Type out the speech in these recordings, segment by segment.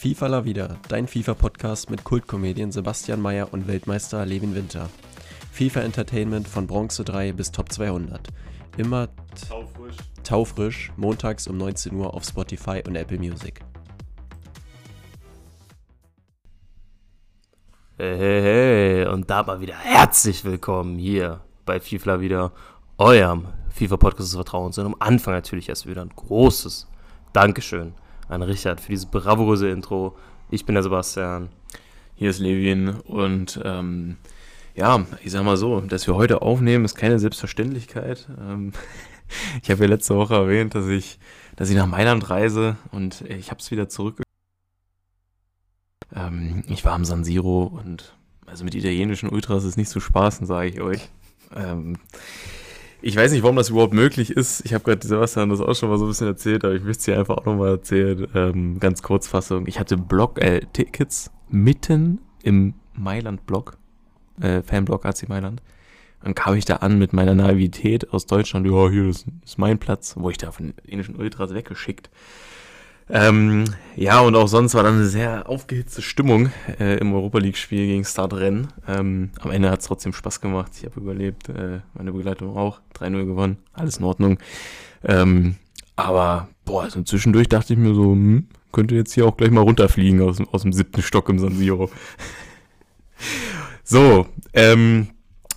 FIFA La Vida, dein FIFA-Podcast mit Kultkomedien Sebastian Mayer und Weltmeister Levin Winter. FIFA Entertainment von Bronze 3 bis Top 200. Immer Taufrisch. taufrisch, montags um 19 Uhr auf Spotify und Apple Music. Hey, hey, hey, und da mal wieder herzlich willkommen hier bei FIFA wieder, eurem FIFA-Podcast des Vertrauens. Und am Anfang natürlich erst wieder ein großes Dankeschön an Richard für dieses bravouröse Intro. Ich bin der Sebastian. Hier ist Levin und ähm, ja, ich sag mal so, dass wir heute aufnehmen, ist keine Selbstverständlichkeit. Ähm, ich habe ja letzte Woche erwähnt, dass ich, dass ich nach Mailand reise und ich habe es wieder zurück. Ähm, ich war am San Siro und also mit italienischen Ultras ist nicht zu spaßen, sage ich euch. Ähm, ich weiß nicht, warum das überhaupt möglich ist. Ich habe gerade Sebastian das auch schon mal so ein bisschen erzählt, aber ich möchte es dir einfach auch nochmal erzählen. Ähm, ganz Kurzfassung. Ich hatte Block, äh, Tickets mitten im Mailand-Block, äh, Fanblock AC Mailand. Dann kam ich da an mit meiner Naivität aus Deutschland. Ja, hier das ist mein Platz. Wo ich da von den indischen Ultras weggeschickt. Ähm, ja, und auch sonst war dann eine sehr aufgehitzte Stimmung äh, im Europa League-Spiel gegen Stade Ähm, am Ende hat es trotzdem Spaß gemacht. Ich habe überlebt, äh, meine Begleitung auch. 3-0 gewonnen, alles in Ordnung. Ähm, aber, boah, also zwischendurch dachte ich mir so, hm, könnte jetzt hier auch gleich mal runterfliegen aus, dem- aus dem siebten Stock im San Siro. so, ähm,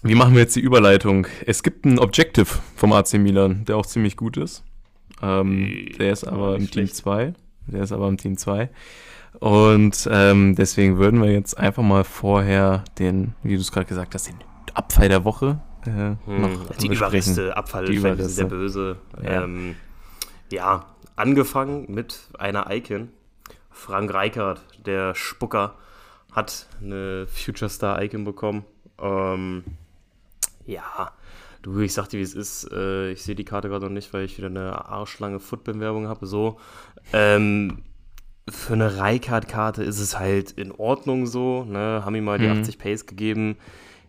wie machen wir jetzt die Überleitung? Es gibt einen Objective vom AC Milan, der auch ziemlich gut ist. Ähm, der ist aber im nicht Team schlecht. 2. Der ist aber im Team 2. Und ähm, deswegen würden wir jetzt einfach mal vorher den, wie du es gerade gesagt hast, den Abfall der Woche äh, Hm, noch die. Überreste, Abfall, Die Überreste. sehr böse. Ja. Ähm, ja, angefangen mit einer Icon. Frank Reichardt, der Spucker, hat eine Future Star Icon bekommen. Ähm, ja, du, ich sag dir, wie es ist. Äh, ich sehe die Karte gerade noch nicht, weil ich wieder eine arschlange Footbin-Werbung habe. So. Ähm, für eine Reichardt-Karte ist es halt in Ordnung so. Ne? Haben ihm mal die Mhm. 80 Pace gegeben.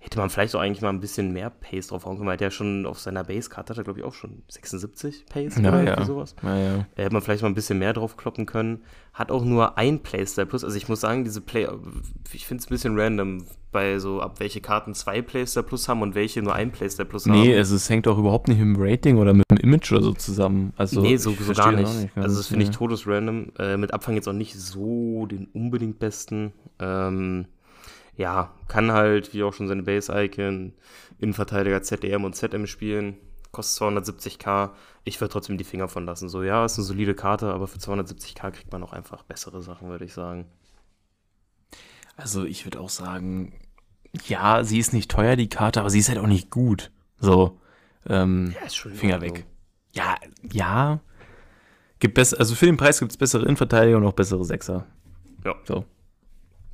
Hätte man vielleicht auch eigentlich mal ein bisschen mehr Pace drauf hauen können, weil der schon auf seiner Base-Karte hat er, glaube ich, auch schon 76 Pace Ja, oder ja. sowas. Naja. Da hätte man vielleicht mal ein bisschen mehr drauf kloppen können. Hat auch nur ein Playstyle Plus. Also ich muss sagen, diese Play, ich finde es ein bisschen random, bei so, ab welche Karten zwei Playstyle Plus haben und welche nur ein Playstyle Plus Nee, haben. es, es hängt auch überhaupt nicht mit dem Rating oder mit dem Image oder so zusammen. Also, nee, so, so gar nicht. auch also das finde ich ja. todesrandom. Äh, mit Abfang jetzt auch nicht so den unbedingt besten. Ähm, ja, kann halt, wie auch schon seine Base-Icon, Innenverteidiger ZDM und ZM spielen. Kostet 270k. Ich würde trotzdem die Finger von lassen. So, ja, ist eine solide Karte, aber für 270k kriegt man auch einfach bessere Sachen, würde ich sagen. Also ich würde auch sagen, ja, sie ist nicht teuer, die Karte, aber sie ist halt auch nicht gut. So, ähm, Ja, Finger weg. Ja, ja. Gibt besser, also für den Preis gibt es bessere Innenverteidiger und auch bessere Sechser. Ja. So,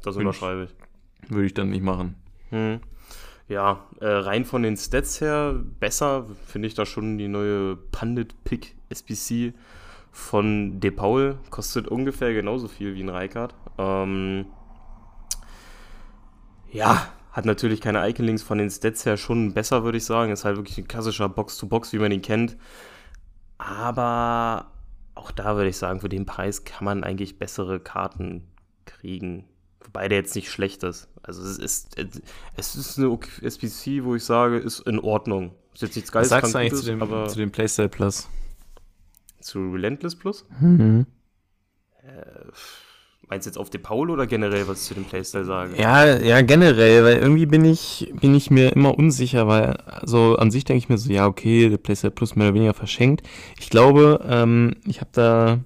Das unterschreibe ich. Würde ich dann nicht machen. Hm. Ja, äh, rein von den Stats her besser finde ich da schon die neue Pandit Pick SBC von De Paul. Kostet ungefähr genauso viel wie ein Reikard. Ähm, ja, hat natürlich keine Icon-Links von den Stats her schon besser, würde ich sagen. Ist halt wirklich ein klassischer Box-to-Box, wie man ihn kennt. Aber auch da würde ich sagen, für den Preis kann man eigentlich bessere Karten kriegen. Wobei der jetzt nicht schlecht ist. Also es ist, es ist eine SPC, wo ich sage, ist in Ordnung. Ist jetzt nichts Was sagst du eigentlich Gutes, zu dem, aber zu dem Playstyle Plus? zu Relentless Plus? Mhm. Meinst du jetzt auf De Paul oder generell, was ich zu dem Playstyle sage? Ja, ja, generell, weil irgendwie bin ich, bin ich mir immer unsicher, weil also an sich denke ich mir so, ja, okay, der PlayStation Plus mehr oder weniger verschenkt. Ich glaube, ähm, ich habe da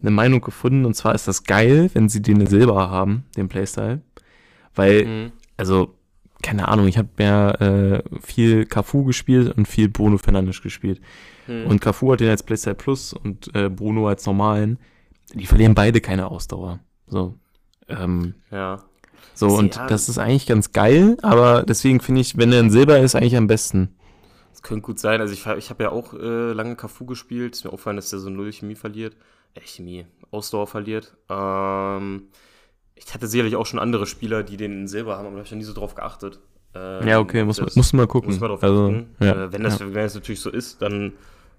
eine Meinung gefunden und zwar ist das geil, wenn sie den in Silber haben, den Playstyle. Weil, Mhm. also, keine Ahnung, ich habe ja äh, viel Cafu gespielt und viel Bruno Fernandes gespielt. Mhm. Und Cafu hat den als Playstyle Plus und äh, Bruno als normalen. Die verlieren beide keine Ausdauer. So. Ähm, ja. so, Das- und ja. das ist eigentlich ganz geil, aber deswegen finde ich, wenn er in Silber ist, eigentlich am besten. Das könnte gut sein. Also ich, ich habe ja auch äh, lange Cafu gespielt. Ist mir aufgefallen, dass der so null Chemie verliert. Chemie, Ausdauer verliert. Ähm, ich hatte sicherlich auch schon andere Spieler, die den in Silber haben, aber da habe ich noch nie so drauf geachtet. Ähm, ja, okay, muss, man- das- muss man mal gucken. Muss man drauf also, achten. ja, äh, wenn, das, ja. wenn das natürlich so ist, dann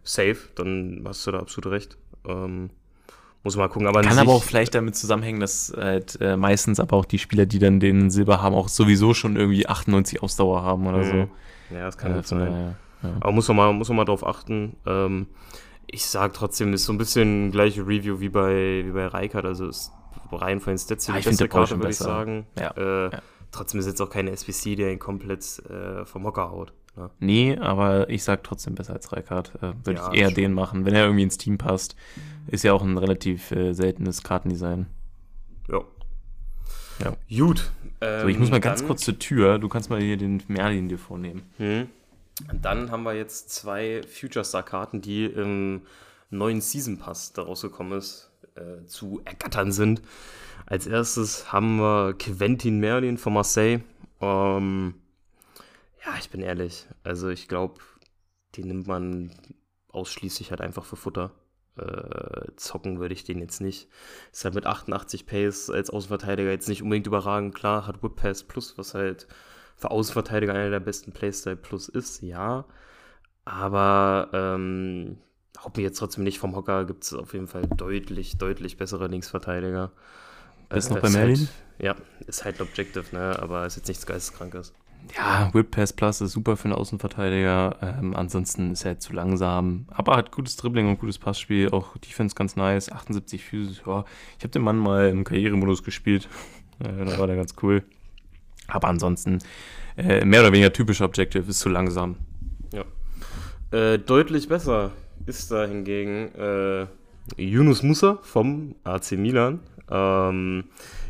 safe, dann hast du da absolut recht. Ähm, Muss mal gucken. Aber Kann aber auch vielleicht damit zusammenhängen, dass halt äh, meistens aber auch die Spieler, die dann den Silber haben, auch sowieso schon irgendwie 98 Ausdauer haben oder so. Mhm. Ja, das kann Äh, halt sein. daher, ja. Aber muss man mal, muss man mal drauf achten. Ähm, ich sag trotzdem, ist so ein bisschen gleiche Review wie bei, wie bei Reikert. Also ist rein von den Stats Ja, die ich find, beste Karte, schon würde ich besser. sagen. Ja, Äh, ja. Trotzdem ist jetzt auch keine SBC, der ihn komplett äh, vom Hocker haut. Ne? Nee, aber ich sag trotzdem besser als Reikard. Äh, Würde Ja, ich eher schon. den machen, wenn er irgendwie ins Team passt. Ist ja auch ein relativ äh, seltenes Kartendesign. Ja. Ja. Gut. So, ich muss mal ganz kurz zur Tür. Du kannst mal hier den Merlin dir vornehmen. Hm. Dann haben wir jetzt zwei Future Star Karten, die im neuen Season Pass, der rausgekommen ist, äh, zu ergattern sind. Als erstes haben wir Quentin Merlin von Marseille. Ähm, ja, ich bin ehrlich. Also ich glaube, den nimmt man ausschließlich halt einfach für Futter. Äh, zocken würde ich den jetzt nicht. Ist halt mit 88 Pace als Außenverteidiger jetzt nicht unbedingt überragend. Klar, hat Whip Pass Plus, was halt für Außenverteidiger einer der besten Playstyle Plus ist, ja. Aber ähm, haut mir jetzt trotzdem nicht vom Hocker, gibt es auf jeden Fall deutlich, deutlich bessere Linksverteidiger. Bist du noch Äh, bei ist Merlin? Halt, ja, ist halt ein Objective, ne? aber ist jetzt nichts Geisteskrankes. Ja, Whip Pass Plus ist super für einen Außenverteidiger. Ähm, ansonsten ist er halt zu langsam. Aber hat gutes Dribbling und gutes Passspiel. Auch Defense ganz nice. 78 Physis. Ja, ich habe den Mann mal im Karrieremodus gespielt. Äh, da war der ganz cool. Aber ansonsten äh, mehr oder weniger typisch Objective. Ist zu langsam. Ja. Äh, deutlich besser ist da hingegen äh, Yunus Musa vom AC Milan. Ähm,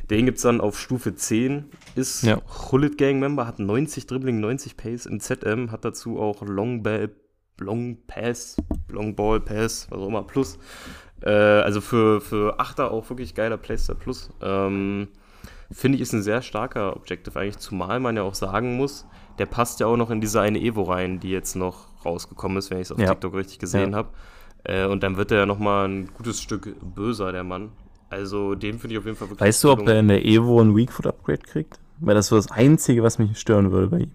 den gibt es dann auf Stufe 10. Ist Ja. Hullet Gang Member, hat 90 Dribbling, 90 Pace im ZM, hat dazu auch Long Ball, Long Pass, Long Ball Pass, was auch immer, Plus. Äh, also für, für Achter auch wirklich geiler Playstyle Plus. Ähm, Finde ich, ist ein sehr starker Objective eigentlich, zumal man ja auch sagen muss, der passt ja auch noch in diese eine Evo rein, die jetzt noch rausgekommen ist, wenn ich es auf Ja. TikTok richtig gesehen Ja. habe. Äh, und dann wird er ja nochmal ein gutes Stück böser, der Mann. Also den finde ich auf jeden Fall wirklich Weißt du, ob er in der Evo ein Weakfoot Upgrade kriegt? Weil das so das Einzige, was mich stören würde bei ihm.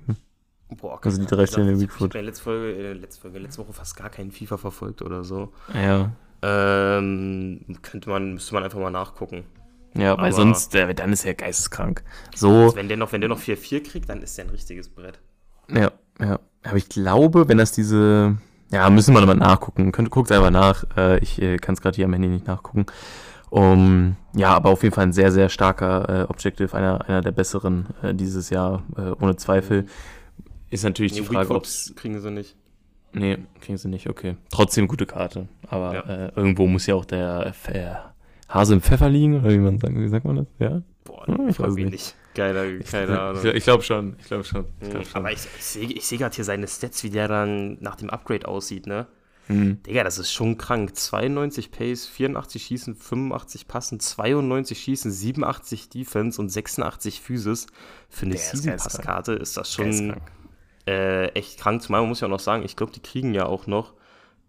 Boah, also die drei. Stellen in Ich Weakfoot. habe Folge, in der letzten Folge, letzte Woche fast gar keinen FIFA verfolgt oder so. Ja. Ähm, könnte man, müsste man einfach mal nachgucken. Ja, weil Aber- sonst, äh, dann ist er geisteskrank. So, Also wenn der noch, wenn der noch 4-4 kriegt, dann ist der ein richtiges Brett. Ja, ja. Aber ich glaube, wenn das diese. Ja, müssen wir nochmal nachgucken. Könnt, guckt einfach nach. Äh, ich äh, kann es gerade hier am Handy nicht nachgucken. Um, ja, aber auf jeden Fall ein sehr, sehr starker äh, Objective, einer, einer der besseren äh, dieses Jahr, äh, ohne Zweifel. Ist natürlich die Nee, Frage, Weakfoot ob kriegen sie nicht. Nee, kriegen sie nicht, okay. Trotzdem gute Karte. Aber Ja. äh, irgendwo muss ja auch der äh, Hase im Pfeffer liegen, oder wie man sagt, wie sagt man das? Ja? Boah, Hm, ich weiß mich nicht. nicht. Keine, keine Ahnung. Ich, ich glaube schon, ich glaube schon. Ich Mhm. glaub schon. Aber ich, ich sehe ich seh gerade hier seine Stats, wie der dann nach dem Upgrade aussieht, ne? Hm. Digga, das ist schon krank. 92 Pace, 84 Schießen, 85 Passen, 92 Schießen, 87 Defense und 86 Physis. Für eine Der ist Season Pass geisteskrank. Karte ist das schon äh, echt krank. Zumal man muss ja auch noch sagen, ich glaube, die kriegen ja auch noch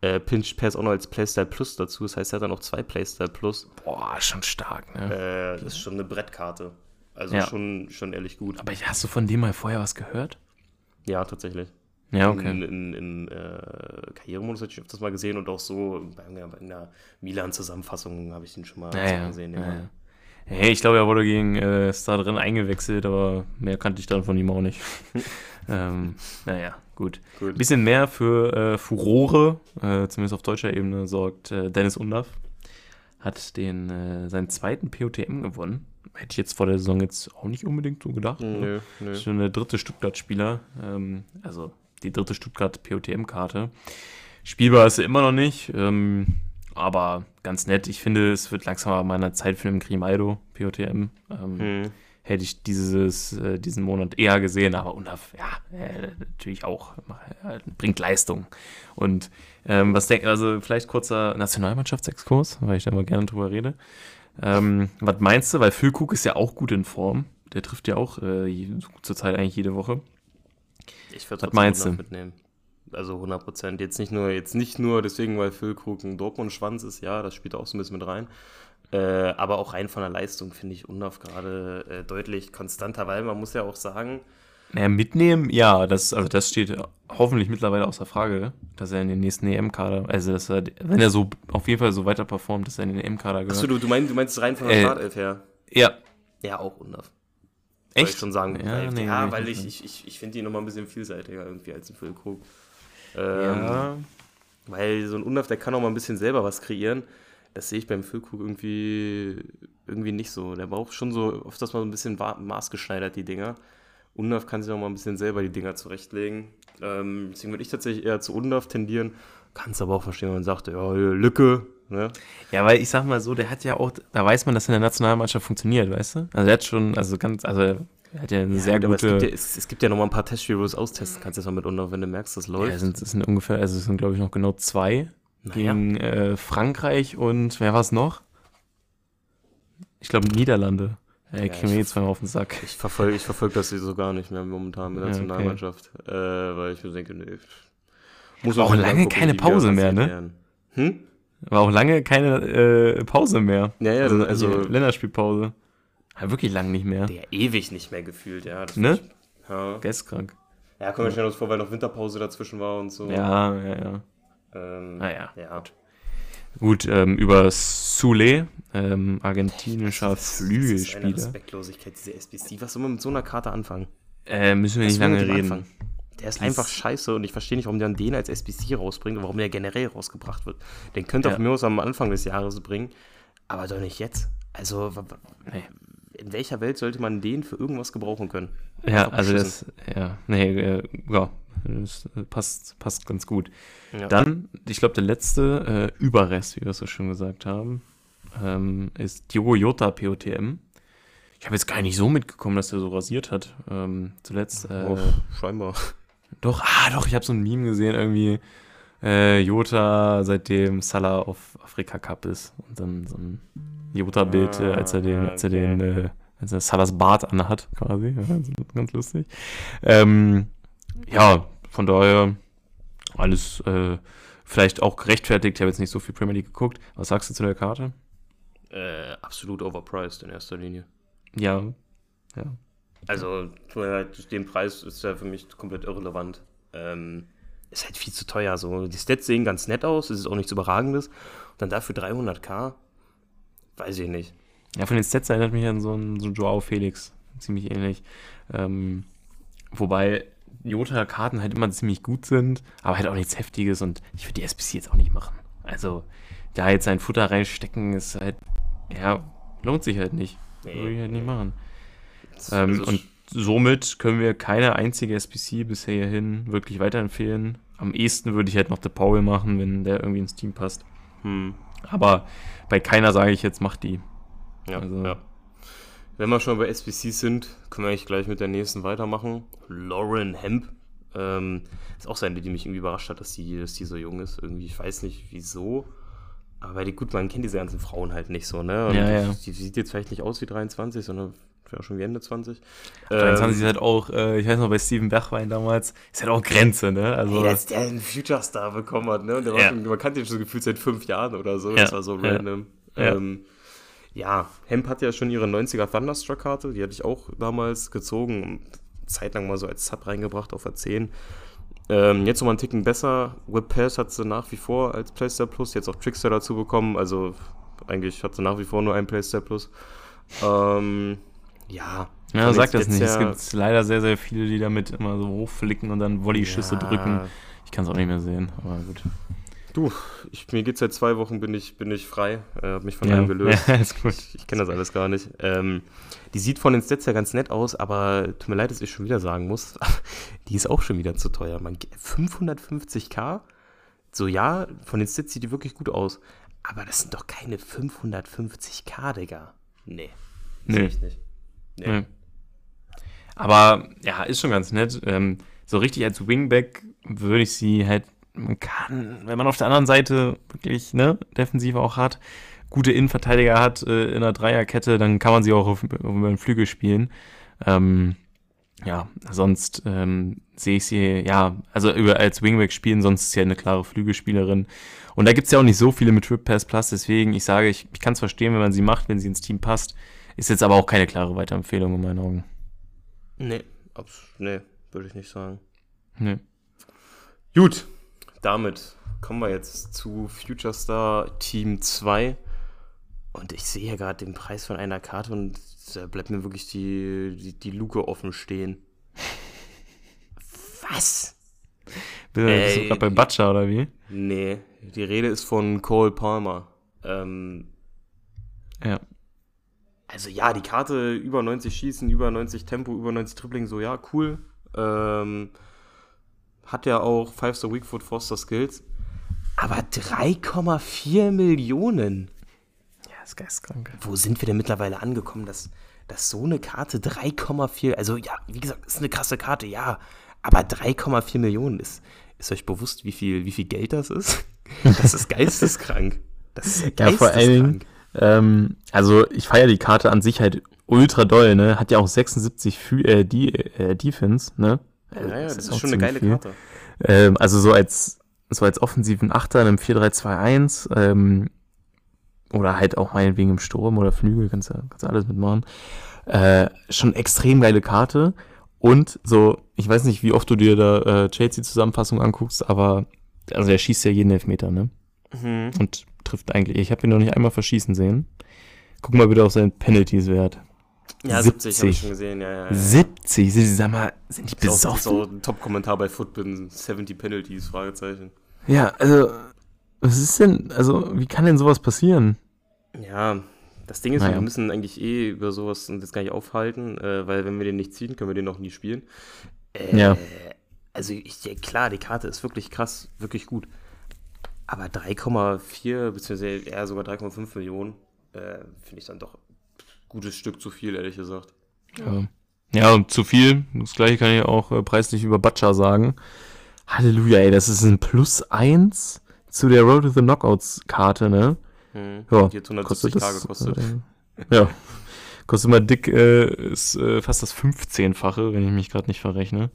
äh, Pinch Pass auch noch als Playstyle Plus dazu. Das heißt, er hat dann noch zwei Playstyle Plus. Boah, schon stark, ne? Äh, das ist schon eine Brettkarte. Also Ja. schon, schon ehrlich gut. Aber hast du von dem mal vorher was gehört? Ja, tatsächlich. Ja, In, in, im äh, Karrieremodus hatte ich öfters mal gesehen und auch so bei bei einer Milan-Zusammenfassung habe ich den schon mal Ja, ja, gesehen. ja, Ja. ja. Hey, ich glaube, er wurde gegen äh, Star drin eingewechselt, aber mehr kannte ich dann von ihm auch nicht. ähm, naja, gut. Ein bisschen mehr für äh, Furore, äh, zumindest auf deutscher Ebene, sorgt äh, Dennis Undaff. Hat den, äh, seinen zweiten POTM gewonnen. Hätte ich jetzt vor der Saison jetzt auch nicht unbedingt so gedacht. ne? Nö, nö. Schon der dritte Stuttgart-Spieler, ähm, also die dritte Stuttgart-POTM-Karte. Spielbar ist er immer noch nicht, ähm, aber ganz nett. Ich finde, es wird langsam mal meiner Zeit für einen Grimaldo POTM. Ähm, Hm. Hätte ich dieses, äh, diesen Monat eher gesehen, aber Undav, ja, äh, natürlich auch, äh, bringt Leistung. Und ähm, was denkt, also vielleicht kurzer Nationalmannschaftsexkurs, weil ich da mal gerne drüber rede. Ähm, was meinst du? Weil Füllkrug ist ja auch gut in Form. Der trifft ja auch äh, zurzeit eigentlich jede Woche. Ich würde Was meinst du? mitnehmen. Also 100 Prozent. Jetzt nicht nur, jetzt nicht nur deswegen, weil Füllkrug ein Dortmund-Schwanz ist, ja, das spielt auch so ein bisschen mit rein. Äh, aber auch rein von der Leistung finde ich Undav gerade äh, deutlich konstanter, weil man muss ja auch sagen, Naja, mitnehmen, ja, das, also das steht hoffentlich mittlerweile außer Frage, dass er in den nächsten EM-Kader, also dass er, wenn er so auf jeden Fall so weiter performt, dass er in den EM-Kader gehört. Achso, du, du, meinst, du meinst rein von der Äh, Startelf her? Ja, Ja, auch Undorf. Soll echt? ich schon sagen. Ja, nee, ja nee, weil nicht ich, ich, ich, ich finde ihn nochmal ein bisschen vielseitiger irgendwie als ein Füllkrug. Ähm, Ja, Weil so ein Undorf, der kann auch mal ein bisschen selber was kreieren. Das sehe ich beim Füllkrug irgendwie, irgendwie nicht so. Der braucht schon so oft das mal so ein bisschen maßgeschneidert, die Dinger. Undorf kann sich auch mal ein bisschen selber die Dinger zurechtlegen. Ähm, deswegen würde ich tatsächlich eher zu Undorf tendieren. Kannst aber auch verstehen, wenn man sagt, ja, Lücke. Ne? Ja, weil ich sag mal so, der hat ja auch, da weiß man, dass in der Nationalmannschaft funktioniert, weißt du? Also der hat schon, also ganz, also er hat ja eine sehr Gut, aber es gute. gibt, ja, es, es gibt ja noch mal ein paar Testspiele, wo du es austesten kannst, jetzt mal mit Undorf, wenn du merkst, das läuft. ja, es sind, es sind ungefähr, also es sind glaube ich noch genau zwei Naja. gegen äh, Frankreich und wer war es noch? Ich glaube Niederlande. Äh, Ja, kriegen wir ich- jetzt mal auf den Sack. Ich verfolge ich verfolg das so gar nicht mehr momentan mit der Ja, okay. Nationalmannschaft, äh, weil ich mir denke, nee. Muss auch lange angucken, keine Pause mehr, ne? Hm? War auch lange keine äh, Pause mehr. Ja, ja, also, also- Länderspielpause. Ja, wirklich lang nicht mehr. Der ewig nicht mehr gefühlt, ja. Ne? Ich, ja. Geistkrank. ja, kommen wir schnell uns vor, weil noch Winterpause dazwischen war und so. Ja, ja, ja. Ähm, Naja. ja. Gut, ähm, über Sule, ähm, argentinischer Das ist eine Flügelspieler, Respektlosigkeit, diese SBC. Was soll man mit so einer Karte anfangen? äh, müssen wir Was nicht lange reden. anfangen? Der ist Die einfach scheiße und ich verstehe nicht, warum der den als SBC rausbringt und warum der generell rausgebracht wird. Den könnte Ja. auf mir aus am Anfang des Jahres bringen, aber doch nicht jetzt. Also, Nee. In welcher Welt sollte man den für irgendwas gebrauchen können? Ja, also das, ja, nee, äh, ja, das äh, passt, passt ganz gut. Ja. Dann, ich glaube, der letzte äh, Überrest, wie wir es so schön gesagt haben, ähm, ist Diogo Jota POTM. Ich habe jetzt gar nicht so mitgekommen, dass er so rasiert hat. Ähm, zuletzt. Äh, Oh, scheinbar. Doch, ah, doch, ich habe so ein Meme gesehen, irgendwie äh, Jota, seitdem Salah auf Afrika Cup ist. Und dann so ein Jota-Bild, äh, als er den, als er Ah, okay. den, äh, als er Salahs Bart anhat, quasi. Ja, ganz lustig. Ähm, ja, von daher alles äh, vielleicht auch gerechtfertigt. Ich habe jetzt nicht so viel Premier League geguckt. Was sagst du zu der Karte? Äh, absolut overpriced in erster Linie. Ja. Ja. Also, den Preis ist ja für mich komplett irrelevant. Ähm, ist halt viel zu teuer. So. Die Stats sehen ganz nett aus, es ist auch nichts Überragendes. Und dann dafür 300k? Weiß ich nicht. Ja, von den Stats erinnert mich an so einen so einen Joao Felix. Ziemlich ähnlich. Ähm, wobei Jota-Karten halt immer ziemlich gut sind, aber halt auch nichts Heftiges und ich würde die SBC jetzt auch nicht machen. Also, da jetzt ein Futter reinstecken, ist halt, ja, lohnt sich halt nicht. Nee, würde ich halt nicht machen. Ähm, und somit können wir keine einzige SBC bisher hierhin wirklich weiterempfehlen. Am ehesten würde ich halt noch The Paul machen, wenn der irgendwie ins Team passt. hm, Aber bei keiner sage ich jetzt, mach die. ja, also- ja. Wenn wir schon bei SBCs sind, können wir eigentlich gleich mit der nächsten weitermachen. Lauren Hemp. Ähm, ist auch seine, die mich irgendwie überrascht hat, dass die, dass die so jung ist. Irgendwie, ich weiß nicht wieso. Aber die, gut, man kennt diese ganzen Frauen halt nicht so, ne? Und Ja, ja. Die, die sieht jetzt vielleicht nicht aus wie 23, sondern ja schon wie Ende 20. 23 ist Ähm, halt auch, äh, ich weiß noch, bei Steven Bergwein damals, ist halt auch Grenze, ne? Also, Ey, dass der einen Future Star bekommen hat, ne? Und der war Ja. schon, man kannte ihn schon gefühlt seit fünf Jahren oder so. Ja, Das war so random. ja. Ähm, ja, Hemp hat ja schon ihre 90er Thunderstruck-Karte, die hatte ich auch damals gezogen, zeitlang mal so als Sub reingebracht auf der 10. Ähm, jetzt nochmal einen Ticken besser. Whip Pass hat sie nach wie vor als Playstyle Plus, jetzt auch Trickster dazu bekommen, also eigentlich hat sie nach wie vor nur einen Playstyle Plus. Ähm, ja. ja, sag das nicht. Stats Es gibt leider sehr, sehr viele, die damit immer so hochflicken und dann Volley-Schüsse Ja. drücken. Ich kann es auch nicht mehr sehen, aber gut. Du, ich, mir geht's seit zwei Wochen, bin ich, bin ich frei, äh, hab mich von Ja, allem gelöst. ja, ist gut. Ich, ich kenne das alles gar nicht. Ähm, die sieht von den Stats ja ganz nett aus, aber tut mir leid, dass ich schon wieder sagen muss, die ist auch schon wieder zu teuer. Man, 550k? So ja, von den Stats sieht die wirklich gut aus. Aber das sind doch keine 550k, Digga. Nee. Nee. Sehe ich nicht. Nee. Nee. Aber ja, ist schon ganz nett. Ähm, so richtig als Wingback würde ich sie halt, man kann, wenn man auf der anderen Seite wirklich, ne, defensiv auch hat, gute Innenverteidiger hat äh, in einer Dreierkette, dann kann man sie auch auf, auf den Flügel spielen. Ähm, ja, sonst ähm, sehe ich sie, ja, also über als Wingback spielen, sonst ist sie ja eine klare Flügelspielerin. Und da gibt es ja auch nicht so viele mit Trip Pass Plus, deswegen, ich sage, ich, ich kann es verstehen, wenn man sie macht, wenn sie ins Team passt. Ist jetzt aber auch keine klare Weiterempfehlung in meinen Augen. Nee, Abs nee, würde ich nicht sagen. Nee. Gut, damit kommen wir jetzt zu Future Star Team 2. Und ich sehe ja gerade den Preis von einer Karte und da bleibt mir wirklich die, die, die Luke offen stehen. Was? Bist du gerade bei Butcher oder wie? Nee, die Rede ist von Cole Palmer. Ähm, Ja. Also ja, die Karte über 90 Schießen, über 90 Tempo, über 90 Dribbling, so ja, cool. Ähm, hat ja auch 5-Star Weakfoot, Foster Skills. Aber 3,4 Millionen. Ja, ist geistkrank. Wo sind wir denn mittlerweile angekommen, dass, dass so eine Karte 3,4, also ja, wie gesagt, ist eine krasse Karte, ja, aber 3,4 Millionen ist, ist euch bewusst, wie viel, wie viel Geld das ist? Das ist geisteskrank. Das ist Ja, vor allen geisteskrank. Ähm, also ich feiere die Karte an sich halt ultra doll, ne? Hat ja auch 76 Fü äh, die, äh, Defense, ne? Ja, ja, das ist auch schon eine geile viel. Karte. Ähm, also so als, so als offensiven Achter in einem 4-3-2-1, ähm, oder halt auch meinetwegen im Sturm oder Flügel, kannst du kannst du alles mitmachen. Äh, schon extrem geile Karte. Und so, ich weiß nicht, wie oft du dir da äh, Chelsea-Zusammenfassung anguckst, aber also der schießt ja jeden Elfmeter, ne? Mhm. Und trifft eigentlich. Ich habe ihn noch nicht einmal verschießen sehen. Guck mal bitte auf seinen Penalties-Wert. Ja, 70 habe ich 70. schon gesehen, ja, ja. ja. 70. Sie- Sag mal, sind die Ist auch, ist besoffen? auch ein Top-Kommentar bei Footbin, 70 Penalties, Fragezeichen. Ja, also, was ist denn, also, wie kann denn sowas passieren? Ja, das Ding ist, Naja. wir müssen eigentlich eh über sowas uns jetzt gar nicht aufhalten, äh, weil wenn wir den nicht ziehen, können wir den noch nie spielen. Äh, Ja. Also ich, klar, die Karte ist wirklich krass, wirklich gut. Aber 3,4 beziehungsweise eher sogar 3,5 Millionen äh, finde ich dann doch ein gutes Stück zu viel, ehrlich gesagt. Ja. ja, und zu viel. Das gleiche kann ich auch äh, preislich über Butcher sagen. Halleluja, ey, das ist ein Plus 1 zu der Road to the Knockouts Karte, ne? Hm. Ja, Die hat 170 Tage gekostet. Äh, ja. Kostet mal dick, äh, ist äh, fast das 15-fache, wenn ich mich gerade nicht verrechne.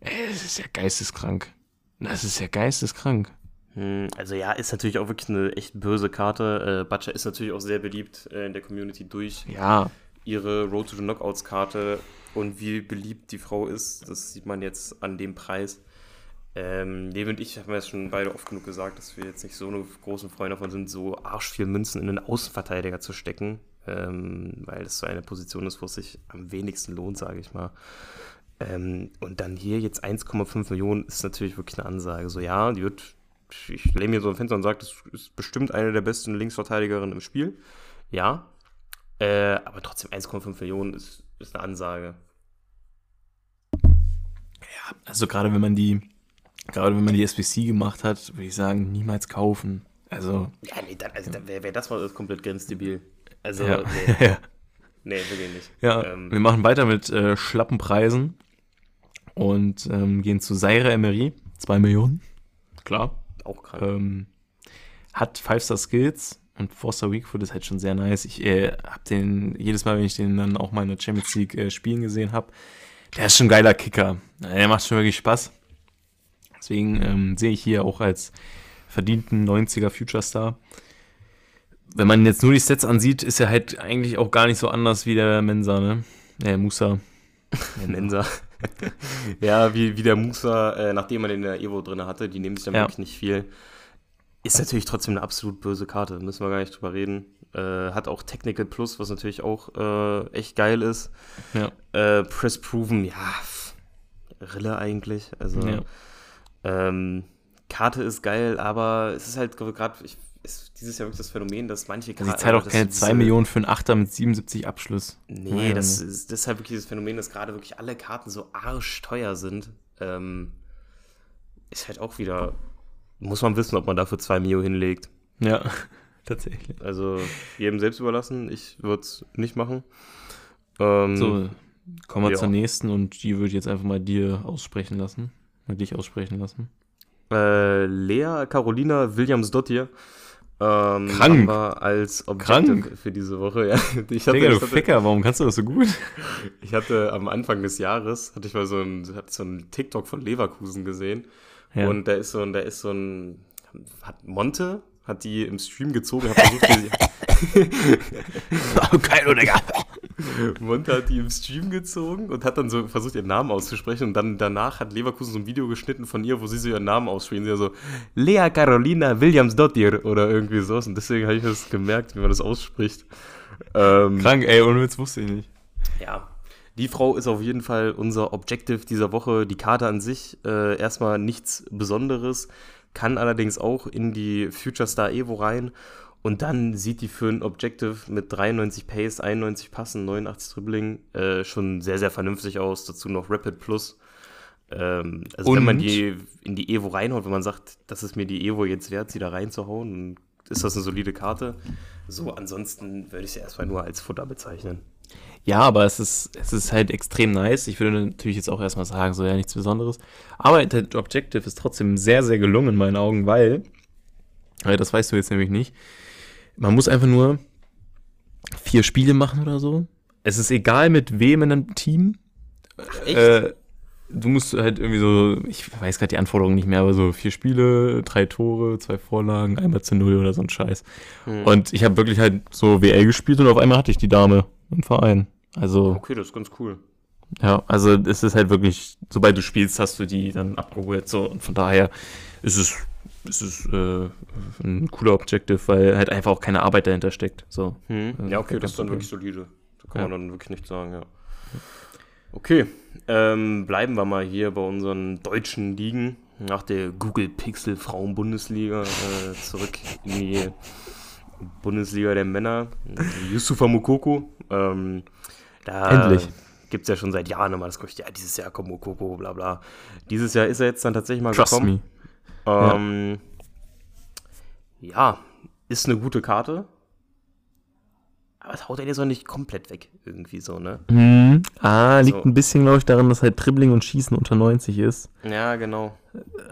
Ey, das ist ja geisteskrank. Das ist ja geisteskrank. Hm, Also ja, ist natürlich auch wirklich eine echt böse Karte. Äh, Butcher ist natürlich auch sehr beliebt äh, in der Community durch Ja, ihre Road to the Knockouts Karte und wie beliebt die Frau ist. Das sieht man jetzt an dem Preis. Ähm, Leo und ich haben ja schon beide oft genug gesagt, dass wir jetzt nicht so eine großen Freunde davon sind, so arsch viel Münzen in den Außenverteidiger zu stecken, ähm, weil das so eine Position ist, wo es sich am wenigsten lohnt, sage ich mal. Ähm, und dann hier jetzt 1,5 Millionen ist natürlich wirklich eine Ansage. So, ja, die wird, ich lehne mir so ein Fenster und sage, das ist bestimmt eine der besten Linksverteidigerinnen im Spiel. Ja, äh, aber trotzdem 1,5 Millionen ist, ist eine Ansage. also gerade wenn man die, gerade wenn man die SBC gemacht hat, würde ich sagen, niemals kaufen. Also, Ja, nee, dann, also dann wäre wär das mal komplett grenzdebil. Also, ja. nee, ja. nee, wirklich nicht. Ja, Ähm, wir machen weiter mit äh, schlappen Preisen und ähm, gehen zu Seire Emery. 2 Millionen. Klar. Auch krank. Ähm, hat 5-Star Skills und 4-Star Weakfoot ist halt schon sehr nice. Ich äh, hab den, jedes Mal, wenn ich den dann auch mal in der Champions League äh, spielen gesehen habe, der ist schon ein geiler Kicker. Der macht schon wirklich Spaß. Deswegen ähm, sehe ich hier auch als verdienten 90er Future Star. Wenn man jetzt nur die Stats ansieht, ist er halt eigentlich auch gar nicht so anders wie der Mensa, ne? Der Musa. Mensa. ja, wie, wie der Musa, äh, nachdem man den in der Evo drin hatte, die nehmen sich dann Ja. wirklich nicht viel. Ist natürlich trotzdem eine absolut böse Karte, müssen wir gar nicht drüber reden. Äh, hat auch Technical Plus, was natürlich auch äh, echt geil ist. Ja. Äh, Press Proven, ja, Rille eigentlich. Also, Ja. ähm, Karte ist geil, aber es ist halt gerade, ist dieses Jahr wirklich das Phänomen, dass manche Karten- zahle auch dass keine diese- 2 Millionen für einen Achter mit 77 Abschluss. Nee, Ja, das ist deshalb wirklich das Phänomen, dass gerade wirklich alle Karten so arschteuer sind. Ähm, ist halt auch wieder, muss man wissen, ob man dafür 2 Mio hinlegt. Ja, tatsächlich. Also jedem selbst überlassen. Ich würde es nicht machen. Ähm, So, kommen wir ja. zur nächsten und die würde ich jetzt einfach mal dir aussprechen lassen. Mal dich aussprechen lassen. äh, Lea Carolina Williams-Dottir. Ähm, Krank. haben wir als Objective Krank. für diese Woche. Ja, ich, hatte, Digga, du hatte, Ficker, warum kannst du das so gut? ich hatte am Anfang des Jahres, hatte ich mal so ein, so ein TikTok von Leverkusen gesehen. Ja. Und da ist so ein, da ist so ein, hat Monte, hat die im Stream gezogen, hat versucht, die, Geil, Digga. Monte hat die im Stream gezogen und hat dann so versucht, ihren Namen auszusprechen. Und dann danach hat Leverkusen so ein Video geschnitten von ihr, wo sie so ihren Namen aussprechen. Sie so, Lea Carolina Williams Dottir oder irgendwie so. Und deswegen habe ich das gemerkt, wie man das ausspricht. Ähm, Krank, ey, ohne Witz wusste ich nicht. Ja, die Frau ist auf jeden Fall unser Objective dieser Woche. Die Karte an sich äh, erstmal nichts Besonderes, kann allerdings auch in die Future Star Evo rein. Und dann sieht die für ein Objective mit 93 Pace, 91 Passen, 89 Dribbling äh, schon sehr, sehr vernünftig aus. Dazu noch Rapid Plus. Ähm, also Und? wenn man die in die Evo reinhaut, wenn man sagt, das ist mir die Evo jetzt wert, sie da reinzuhauen, dann ist das eine solide Karte. So, ansonsten würde ich sie erstmal nur als Futter bezeichnen. Ja, aber es ist, es ist halt extrem nice. Ich würde natürlich jetzt auch erstmal sagen, so ja, nichts Besonderes. Aber der Objective ist trotzdem sehr, sehr gelungen in meinen Augen, weil, das weißt du jetzt nämlich nicht, man muss einfach nur vier Spiele machen oder so. Es ist egal mit wem in einem Team. Echt? Äh, du musst halt irgendwie so, ich weiß gerade die Anforderungen nicht mehr, aber so vier Spiele, drei Tore, zwei Vorlagen, einmal zu null oder so ein Scheiß. Hm. Und ich habe wirklich halt so WL gespielt und auf einmal hatte ich die Dame im Verein. Also. Okay, das ist ganz cool. Ja, also es ist halt wirklich, sobald du spielst, hast du die dann abgeholt. So, und von daher ist es, ist es äh, ein cooler Objective, weil halt einfach auch keine Arbeit dahinter steckt. So. Hm. Ja, okay, das ist dann wirklich solide. Da kann ja. man dann wirklich nichts sagen, ja. Okay, ähm, bleiben wir mal hier bei unseren deutschen Ligen. Nach der Google Pixel Frauen-Bundesliga äh, zurück in die Bundesliga der Männer. Yusufa Mukoko. Ähm, da Endlich. Gibt es ja schon seit Jahren immer das Gerücht, ja, dieses Jahr kommt Mukoko, bla bla. Dieses Jahr ist er jetzt dann tatsächlich mal Trust gekommen. Ähm, ja. ja, ist eine gute Karte. Aber es haut er jetzt auch nicht komplett weg, irgendwie so, ne? Mhm. Ah, liegt so. ein bisschen, glaube ich, daran, dass halt Dribbling und Schießen unter 90 ist. Ja, genau.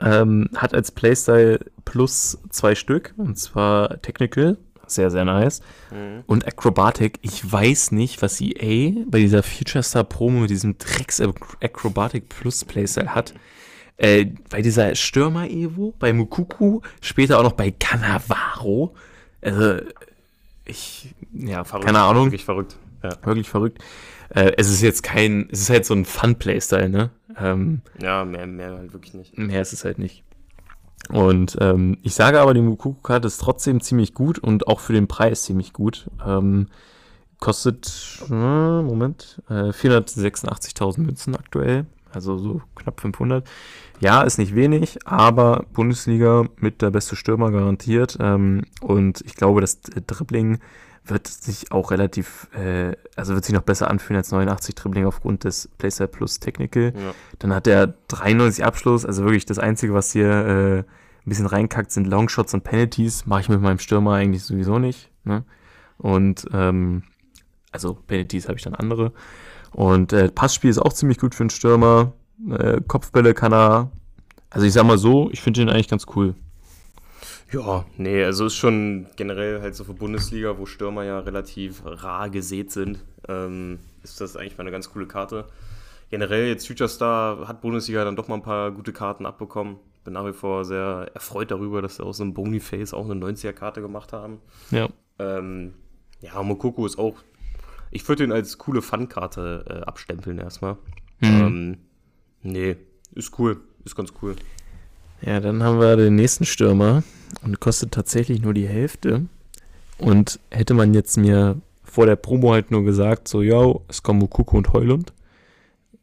Ähm, hat als Playstyle plus zwei Stück, und zwar Technical, sehr, sehr nice. Mhm. Und Acrobatic, ich weiß nicht, was EA bei dieser Future Star Promo mit diesem Drecks Acrobatic Plus Playstyle hat. Äh, bei dieser Stürmer-Evo, bei Mukuku, später auch noch bei Cannavaro. Also, ich, ja, verrückt, keine Ahnung. Wirklich verrückt. Ja. Wirklich verrückt. Äh, es ist jetzt kein, es ist halt so ein Fun-Playstyle, ne? Ähm, ja, mehr, mehr halt wirklich nicht. Mehr ist es halt nicht. Und ähm, ich sage aber, die Mukuku-Karte ist trotzdem ziemlich gut und auch für den Preis ziemlich gut. Ähm, kostet, äh, Moment, äh, 486.000 Münzen aktuell, also so knapp 500. Ja, ist nicht wenig, aber Bundesliga mit der beste Stürmer garantiert. Ähm, und ich glaube, das Dribbling wird sich auch relativ, äh, also wird sich noch besser anfühlen als 89 Dribbling aufgrund des Playstyle Plus Technical. Ja. Dann hat er 93 Abschluss, also wirklich das Einzige, was hier äh, ein bisschen reinkackt, sind Longshots und Penalties. Mache ich mit meinem Stürmer eigentlich sowieso nicht. Ne? Und ähm, also Penalties habe ich dann andere. Und äh, Passspiel ist auch ziemlich gut für einen Stürmer. Äh, Kopfbälle kann er. Also ich sag mal so, ich finde ihn eigentlich ganz cool. Ja, nee, also ist schon generell halt so für Bundesliga, wo Stürmer ja relativ rar gesät sind, ähm, ist das eigentlich mal eine ganz coole Karte. Generell jetzt Future Star hat Bundesliga dann doch mal ein paar gute Karten abbekommen. Bin nach wie vor sehr erfreut darüber, dass sie aus einem Boniface auch eine 90er-Karte gemacht haben. Ja. Ähm, ja, Mokoko ist auch, ich würde ihn als coole Fun-Karte äh, abstempeln erstmal. Mhm. Ähm, nee, ist cool, ist ganz cool. Ja, dann haben wir den nächsten Stürmer und kostet tatsächlich nur die Hälfte. Und hätte man jetzt mir vor der Promo halt nur gesagt, so, yo, es kommen Mukuku und Heulund.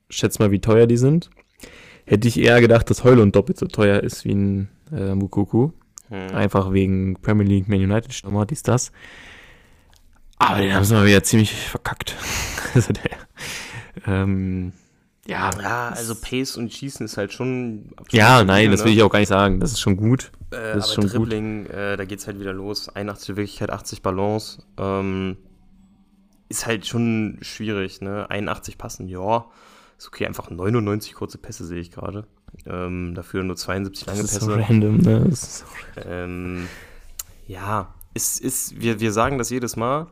Schätz mal, wie teuer die sind. Hätte ich eher gedacht, dass Heulund doppelt so teuer ist wie ein äh, Mukuku. Hm. Einfach wegen Premier League, Man United Stürmer, dies, das. Aber den haben sie mal wieder ziemlich verkackt. also der, ähm, ja. Ja, also Pace und Schießen ist halt schon. Ja, nein, das will ich auch gar nicht sagen. Das ist schon gut. Äh, das ist schon Dribbling, gut. Äh, da geht es halt wieder los. 81 Wirklichkeit, 80 Balance. Ähm, ist halt schon schwierig, ne? 81 passen, ja. Ist okay, einfach 99 kurze Pässe sehe ich gerade. Ähm, dafür nur 72 lange Pässe. Das ist so random, ne? Das ist so ähm, ja, ist, ist, wir, wir sagen das jedes Mal.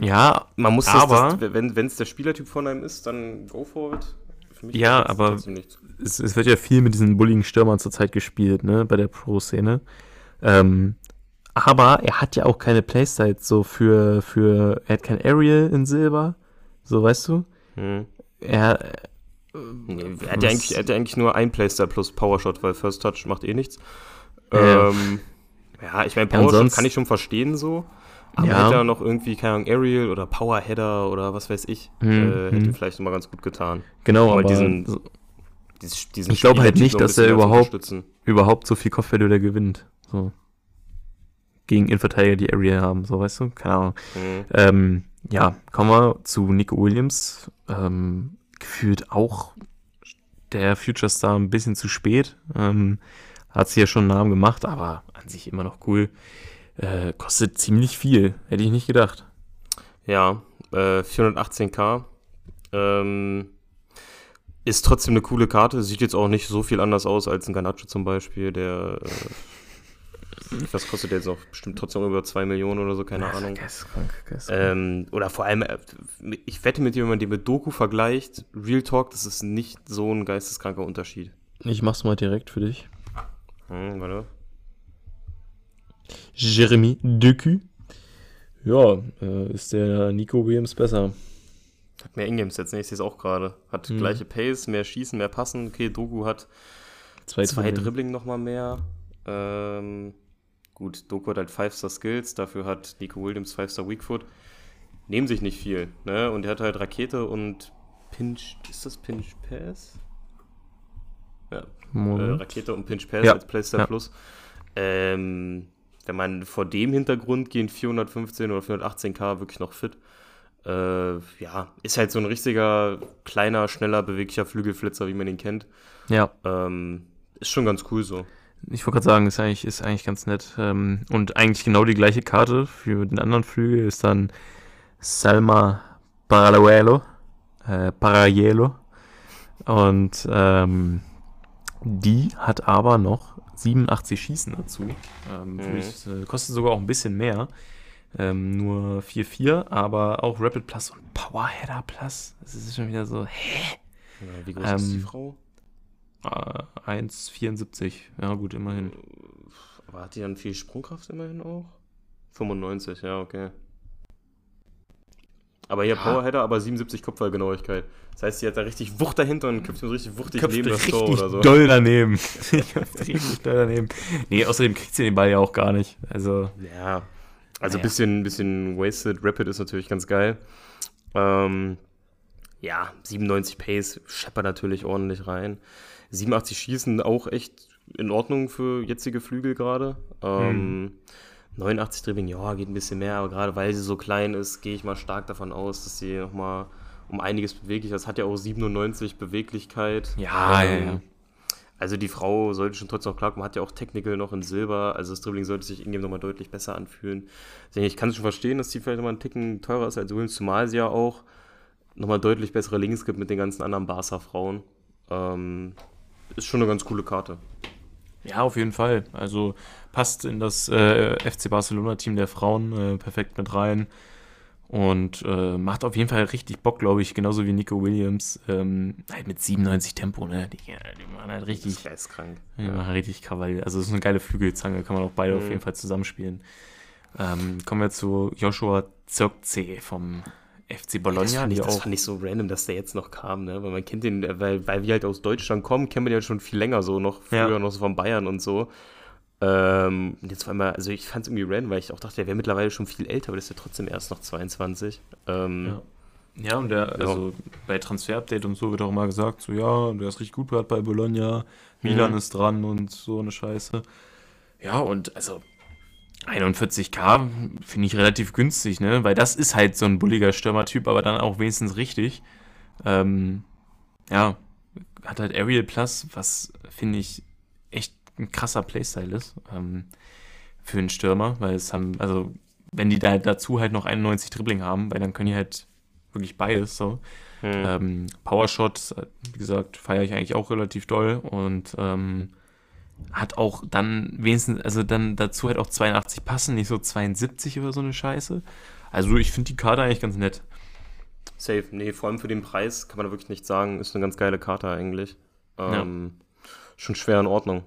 Ja, man muss aber, das, das, wenn es der Spielertyp von einem ist, dann go for it. ja, aber es, es, wird ja viel mit diesen bulligen Stürmern zurzeit gespielt, ne, bei der Pro-Szene. Ähm, aber er hat ja auch keine Playstyle so für, für, er hat kein Ariel in Silber So, weißt du? Hm. Er, Nee, er, hat ja eigentlich, er hat ja eigentlich nur ein Playstyle plus Powershot, weil First Touch macht eh nichts. Ja. Ähm, ja, ich meine, Powershot kann ich schon verstehen so. Aber Ja. hätte er noch irgendwie, keine Ahnung, Aerial oder Powerheader oder was weiß ich, Hm, äh, hätte hm. ihm vielleicht nochmal ganz gut getan. genau, Aber aber diesen- so, Dieses, diesen Ich glaube halt nicht, dass er überhaupt- überhaupt so viel Kopfbälle der gewinnt. So. Gegen Innenverteidiger, die Area haben, so, weißt du? Keine Ahnung. Hm. Ähm, ja, kommen wir zu Nico Williams. Ähm, gefühlt auch der Future Star ein bisschen zu spät. Ähm, hat sich ja schon einen Namen gemacht, aber an sich immer noch cool. Äh, kostet ziemlich viel, hätte ich nicht gedacht. Ja, äh, 418k. Ähm, ist trotzdem eine coole Karte. Sieht jetzt auch nicht so viel anders aus als ein Ganacho zum Beispiel, der. Äh, was kostet der jetzt noch? Bestimmt trotzdem über 2 Millionen oder so, keine Ahnung. Geisteskrank, geisteskrank. Ähm, oder vor allem, äh, ich wette mit dir, wenn man den mit Doku vergleicht, Real Talk, das ist nicht so ein geisteskranker Unterschied. ich mach's mal direkt für dich. Hm, warte. Jeremy Decu. Ja, äh, ist der Nico Williams besser. Hat mehr Ingames jetzt, ne? Ich sehe es auch gerade. Hat Mhm. gleiche Pace, mehr Schießen, mehr Passen. Okay, Doku hat Zwei, Zwei Dribbling. Dribbling nochmal mehr. Ähm, gut, Doku hat halt 5-Star Skills, dafür hat Nico Williams 5-Star Weakfoot. Nehmen sich nicht viel, ne? Und er hat halt Rakete und Pinch. Ist das Pinch Pass? Ja, äh. Rakete und Pinch Pass Ja, als Playstyle ja. Plus. Ähm, wenn man vor dem Hintergrund gehen 415 oder 418k wirklich noch fit. Äh, ja, ist halt so ein richtiger, kleiner, schneller, beweglicher Flügelflitzer, wie man ihn kennt. ja, Ähm, ist schon ganz cool so. ich wollte gerade sagen, ist eigentlich, ist eigentlich ganz nett. Ähm, und eigentlich genau die gleiche Karte für den anderen Flügel ist dann Salma Parallelo. Äh, Parallelo. Und ähm, die hat aber noch 87 Schießen dazu. Ähm, Mhm. durch, äh, kostet sogar auch ein bisschen mehr. Ähm, nur 4-4, aber auch Rapid Plus und Powerheader Plus. Das ist schon wieder so, hä? Ja, wie groß ist die Ähm, Frau? Äh, 1,74. Ja, gut, immerhin. Aber hat die dann viel Sprungkraft immerhin auch? 95, ja, okay. Aber hier Powerheader, aber 77 Kopfballgenauigkeit. Das heißt, sie hat da richtig Wucht dahinter und köpft so richtig wuchtig Köpft neben das richtig Tor oder so. doll daneben. Richtig doll daneben. Nee, außerdem kriegt sie den Ball ja auch gar nicht. Also, Ja, also ein Naja. bisschen, bisschen wasted. Rapid ist natürlich ganz geil. Ähm, ja, 97 Pace, scheppert natürlich ordentlich rein. 87 Schießen auch echt in Ordnung für jetzige Flügel gerade. Ähm, 89 Dribbling, ja, geht ein bisschen mehr, aber gerade weil sie so klein ist, gehe ich mal stark davon aus, dass sie nochmal um einiges beweglicher ist. Hat ja auch 97 Beweglichkeit. Ja, ja, ja. Also die Frau sollte schon trotzdem noch klarkommen, hat ja auch Technical noch in Silber, also das Dribbling sollte sich in-game nochmal deutlich besser anfühlen. Deswegen, Ich kann es schon verstehen, dass die vielleicht nochmal einen Ticken teurer ist als Williams, zumal sie ja auch nochmal deutlich bessere Links gibt mit den ganzen anderen Barca-Frauen. Ähm, ist schon eine ganz coole Karte. Ja, auf jeden Fall. Also, passt in das äh, FC Barcelona-Team der Frauen äh, perfekt mit rein. Und äh, macht auf jeden Fall richtig Bock, glaube ich, genauso wie Nico Williams. Ähm, halt mit 97 Tempo, ne? Die, die machen halt richtig, ist geistkrank. Die machen richtig Krawall. Also das ist eine geile Flügelzange, kann man auch beide auf Mhm. jeden Fall zusammenspielen. Ähm, kommen wir zu Joshua Zirkzee vom FC Das, Bologna, fand ich, das fand ich so random, dass der jetzt noch kam, ne? Weil man kennt den, äh, weil, weil wir halt aus Deutschland kommen, kennen wir den ja schon viel länger so, noch früher Ja. noch so von Bayern und so. Ähm, und jetzt war immer, also ich fand es irgendwie random, weil ich auch dachte, der wäre mittlerweile schon viel älter, aber der ist ja trotzdem erst noch 22. Ähm, Ja. Ja, und der, also bei Transfer-Update und so wird auch immer gesagt, so ja, der ist richtig gut gerade bei Bologna, Milan Mhm. ist dran und so eine Scheiße. Ja, und also 41k finde ich relativ günstig, ne? Weil das ist halt so ein bulliger Stürmertyp, aber dann auch wenigstens richtig. Ähm, ja, hat halt Aerial Plus, was finde ich echt ein krasser Playstyle ist ähm, für einen Stürmer, weil es haben, also wenn die da dazu halt noch 91 Dribbling haben, weil dann können die halt wirklich beides so. hm. Ähm, Powershot, äh, wie gesagt, feiere ich eigentlich auch relativ doll und ähm, hat auch dann wenigstens, also dann dazu halt auch 82 passen, nicht so 72 oder so eine Scheiße. Also ich finde die Karte eigentlich ganz nett. Safe, nee, vor allem für den Preis kann man da wirklich nicht sagen, ist eine ganz geile Karte eigentlich. Ähm, Schon schwer in Ordnung.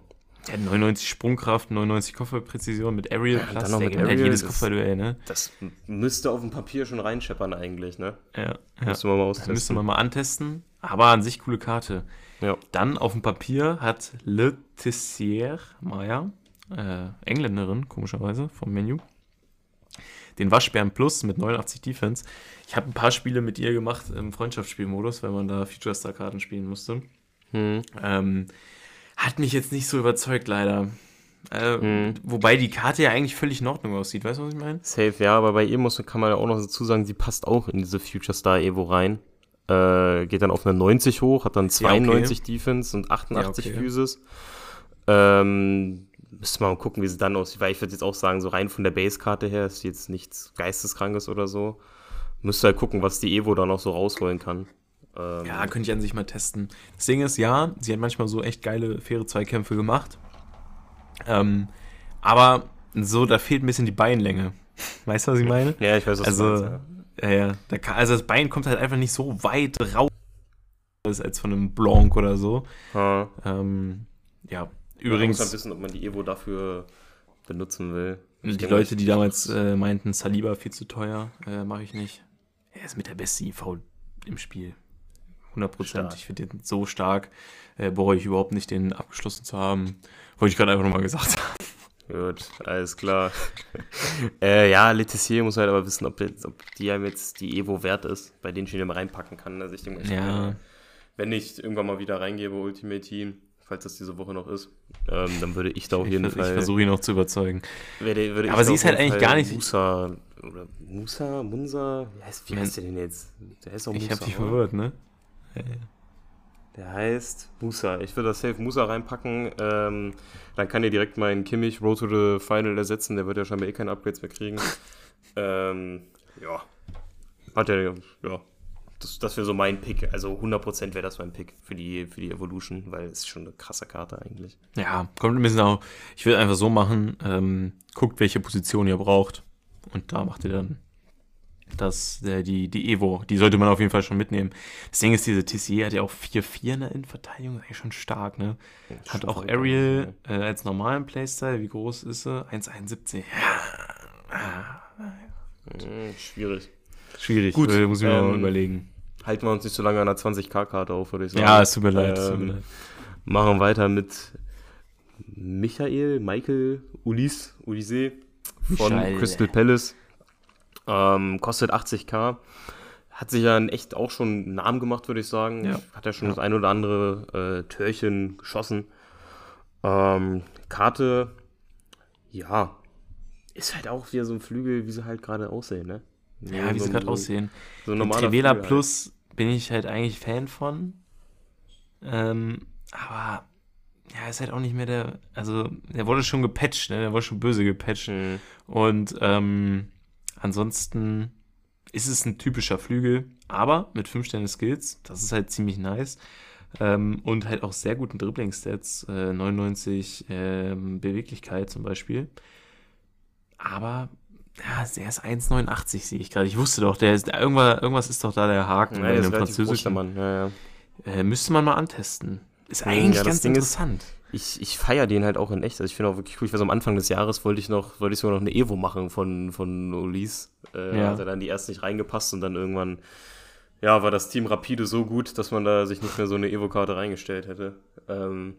Hat 99 Sprungkraft, 99 Kopfballpräzision mit Aerial Ja, Plus. dann noch mit halt Aerial, jedes das- Kopfballduell, ne? Das müsste auf dem Papier schon reinscheppern eigentlich, ne? Ja, ja. Müsste man mal Das austesten. müsste man mal antesten. Aber an sich coole Karte. Ja. Dann auf dem Papier hat Le Tessier Maya, äh, Engländerin, komischerweise, vom Menü, den Waschbären Plus mit 89 Defense. Ich habe ein paar Spiele mit ihr gemacht im Freundschaftsspielmodus, weil man da Future Star Karten spielen musste. Hm. Ähm, hat mich jetzt nicht so überzeugt, leider. Äh, Hm. Wobei die Karte ja eigentlich völlig in Ordnung aussieht. Weißt du, was ich meine? Safe, ja, aber bei ihr muss, kann man ja auch noch dazu sagen, sie passt auch in diese Future Star Evo rein. Äh, geht dann auf eine 90 hoch, hat dann 92 Defense und 88 Ja, okay. Physis. Ähm, müsste mal gucken, wie sie dann aussieht, weil ich würde jetzt auch sagen, so rein von der Base-Karte her ist jetzt nichts Geisteskrankes oder so. Müsste halt gucken, was die Evo dann noch so rausholen kann. Ähm, Ja, könnte ich an sich mal testen. Das Ding ist, ja, sie hat manchmal so echt geile, faire Zweikämpfe gemacht. Ähm, aber so, da fehlt ein bisschen die Beinlänge. Weißt du, was ich meine? ja, ich weiß, was du Also, meinst, ja. Ja, ja, da kann, also das Bein kommt halt einfach nicht so weit raus als von einem Blanc oder so. Ha. Ähm, ja, Man muss übrigens, halt wissen, ob man die Evo dafür benutzen will. Ich die Leute, die damals äh, meinten, Saliba viel zu teuer, äh, mache ich nicht. Er ist mit der beste IV im Spiel. 100 Prozent. Ich finde den so stark. Äh, bereue ich überhaupt nicht, den abgeschlossen zu haben. Wollte ich gerade einfach nochmal gesagt haben. Gut, alles klar. äh, ja, Letizier muss halt aber wissen, ob, jetzt, ob die einem jetzt die Evo wert ist, bei denen ich ihn immer reinpacken kann. Also ich denke, mal, Ja. wenn ich irgendwann mal wieder reingebe, Ultimate Team, falls das diese Woche noch ist, ähm, dann würde ich da auf jeden ich, Fall. Ich versuche ihn noch zu überzeugen. würde, würde Aber sie ist halt eigentlich Fall gar nicht- Musa, oder Musa, Munsa? Wie heißt, wie heißt der denn jetzt? Der heißt auch Musa. Ich habe dich verwirrt, ne? Der heißt Musa. Ich würde das safe Musa reinpacken. Ähm, dann kann ihr direkt meinen Kimmich Road to the Final ersetzen. Der wird ja scheinbar eh keine Upgrades mehr kriegen. ähm, ja. Hat er, ja. Das, das wäre so mein Pick. Also 100% wäre das mein Pick für die, für die Evolution, weil es ist schon eine krasse Karte eigentlich. Ja, kommt ein bisschen auch. Ich würde einfach so machen, ähm, guckt, welche Position ihr braucht. Und da macht ihr dann das, äh, die, die Evo. Die sollte man auf jeden Fall schon mitnehmen. Das Ding ist, diese TCE hat ja auch 4-4 in der Innenverteidigung. Ist eigentlich schon stark, ne? Hat Schon auch Ariel äh, als normalen Playstyle. Wie groß ist sie? 1,71. Ja. Hm, schwierig. Schwierig. Gut, äh, muss ich mir mal ähm, überlegen. Halten wir uns nicht so lange an der 20k-Karte auf, würde ich sagen. Ja, es tut mir leid. es tut mir Ähm, leid. Machen weiter mit Michael, Michael, Ulis, Ulise von Michael. Crystal Palace. Ähm, kostet 80k. Hat sich ja echt auch schon einen Namen gemacht, würde ich sagen. Ja. Hat ja schon Ja. das ein oder andere äh, Törchen geschossen. Ähm, Karte, ja, ist halt auch wieder so ein Flügel, wie sie halt gerade aussehen, ne? Ja, wie so, sie gerade so, aussehen. So ein normaler Trivela Flügel halt. Plus bin ich halt eigentlich Fan von. Ähm, aber ja, ist halt auch nicht mehr der. Also, der wurde schon gepatcht, ne? Der wurde schon böse gepatcht. Hm. Und ähm, ansonsten ist es ein typischer Flügel, aber mit 5 Sterne Skills. Das ist halt ziemlich nice. Ähm, und halt auch sehr guten Dribbling-Stats. Äh, 99 ähm, Beweglichkeit zum Beispiel. Aber ja, der ist 1,89 sehe ich gerade. Ich wusste doch, der ist, irgendwas, irgendwas ist doch da der Haken Ja, bei dem französischen. Mann. Ja, ja. Äh, müsste man mal antesten. Ist Ja, eigentlich das ganz Ding ist- interessant. Ich, ich feiere den halt auch in echt. Also ich finde auch wirklich cool. Ich weiß, am Anfang des Jahres wollte ich noch, wollte ich sogar noch eine Evo machen von, von Ulis. Äh, Ja. Hat er dann die erst nicht reingepasst und dann irgendwann, ja, war das Team rapide so gut, dass man da sich nicht mehr so eine Evo-Karte reingestellt hätte. Ähm,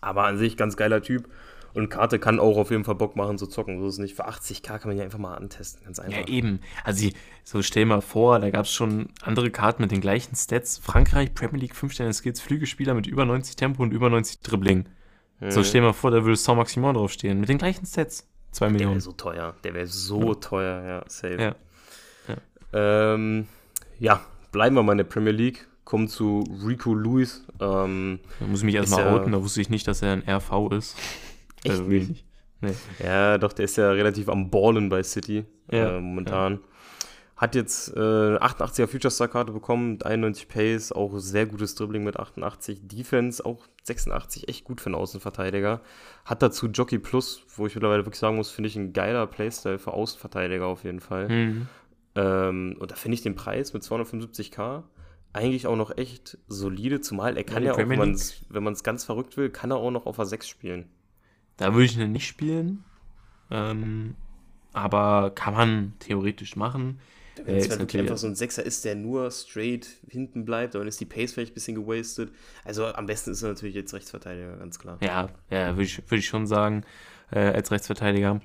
aber an sich ganz geiler Typ. Und Karte kann auch auf jeden Fall Bock machen zu zocken. So ist es nicht. Für 80k kann man ja einfach mal antesten. Ganz einfach. Ja, eben. Also, so stell mal vor, da gab es schon andere Karten mit den gleichen Stats. Frankreich, Premier League, 5 Sterne Skills, Flügelspieler mit über 90 Tempo und über 90 Dribbling. So Mhm. stell mal vor, da würde Saint Maximin draufstehen. Mit den gleichen Stats. 2 Der Millionen. wäre so teuer. Der wäre so teuer, ja, safe. Ja. Ähm, ja, bleiben wir mal in der Premier League. Kommen zu Rico Lewis. Ähm, Da muss ich mich erstmal ja- outen, da wusste ich nicht, dass er ein RV ist. Echt Also nicht? Nee. ja, doch, der ist ja relativ am Ballen bei City Ja, äh, momentan. Hat jetzt äh, 88er Future Star Karte bekommen, mit 91 Pace, auch sehr gutes Dribbling mit 88, Defense auch 86, echt gut für einen Außenverteidiger. Hat dazu Jockey Plus, wo ich mittlerweile wirklich sagen muss, finde ich ein geiler Playstyle für Außenverteidiger auf jeden Fall. Mhm. Ähm, und da finde ich den Preis mit 275k eigentlich auch noch echt solide, zumal er kann die ja, auch, wenn man es ganz verrückt will, kann er auch noch auf der 6 spielen. Da würde ich ihn nicht spielen. Ähm, aber kann man theoretisch machen. Wenn Äh, es ist halt einfach so ein Sechser ist, der nur straight hinten bleibt, dann ist die Pace vielleicht ein bisschen gewastet. Also am besten ist er natürlich jetzt Rechtsverteidiger, ganz klar. Ja, ja würde ich, würd ich schon sagen, äh, als Rechtsverteidiger.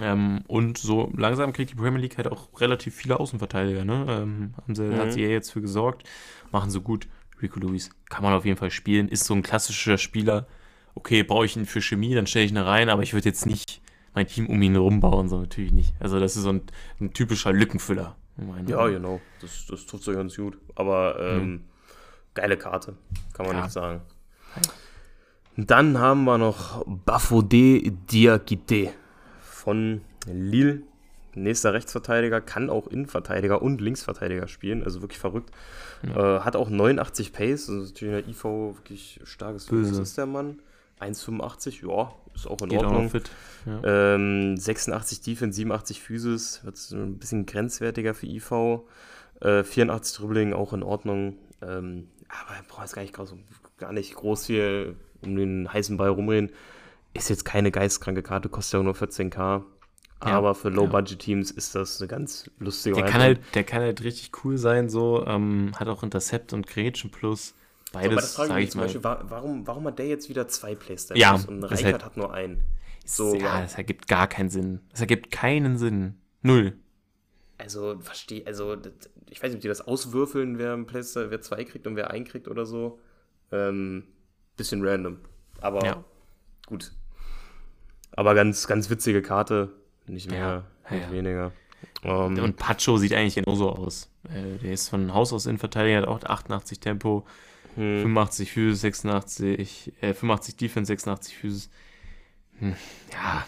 Ähm, und so langsam kriegt die Premier League halt auch relativ viele Außenverteidiger. Ne? Ähm, haben sie, Mhm. Hat sie ja jetzt für gesorgt. Machen sie gut. Rico Lewis kann man auf jeden Fall spielen. Ist so ein klassischer Spieler. Okay, brauche ich ihn für Chemie, dann stelle ich ihn rein, aber ich würde jetzt nicht mein Team um ihn rumbauen, so natürlich nicht. Also das ist so ein, ein typischer Lückenfüller. Ja, genau. Das, das tut so ganz gut. Aber ähm, geile Karte, kann man Ja. nicht sagen. Dann haben wir noch Bafodé Diakite von Lille. Nächster Rechtsverteidiger, kann auch Innenverteidiger und Linksverteidiger spielen, also wirklich verrückt. Äh, hat auch 89 Pace, also natürlich in der IV wirklich starkes Böse. Ist der Mann? 1,85, ja, ist auch in Geht auch Ordnung. noch fit. Ja. Ähm, 86 Defense, 87 Physis, wird ein bisschen grenzwertiger für IV. Äh, 84 Dribbling, auch in Ordnung. Ähm, aber boah, jetzt gar nicht, groß, gar nicht groß hier um den heißen Ball rumreden. Ist jetzt keine geistkranke Karte, kostet ja nur 14k. Aber für Low-Budget-Teams ist das eine ganz lustige Der kann, halt, der kann halt richtig cool sein, so. Ähm, hat auch Intercept und Gretchen plus. Aber das Beides, frage sag ich zum mal. Beispiel, wa- warum, warum hat der jetzt wieder zwei Playstyles Ja, und Reichert halt- hat nur einen? So, ja, das ergibt gar keinen Sinn. Das ergibt keinen Sinn. Null. Also, verstehe, also, ich weiß nicht, ob die das auswürfeln, wer ein Playstyle, wer zwei kriegt und wer einen kriegt oder so. Ähm, bisschen random. Aber Ja. gut. Aber ganz, ganz witzige Karte. Nicht mehr, Ja, nicht ja. weniger. Ähm, Und Pacho sieht eigentlich genauso aus. Äh, der ist von Haus aus Innenverteidiger, hat auch 88 Tempo, hm, 85 Physis, 86, äh, 85 Defense, 86 Physis. Hm, ja,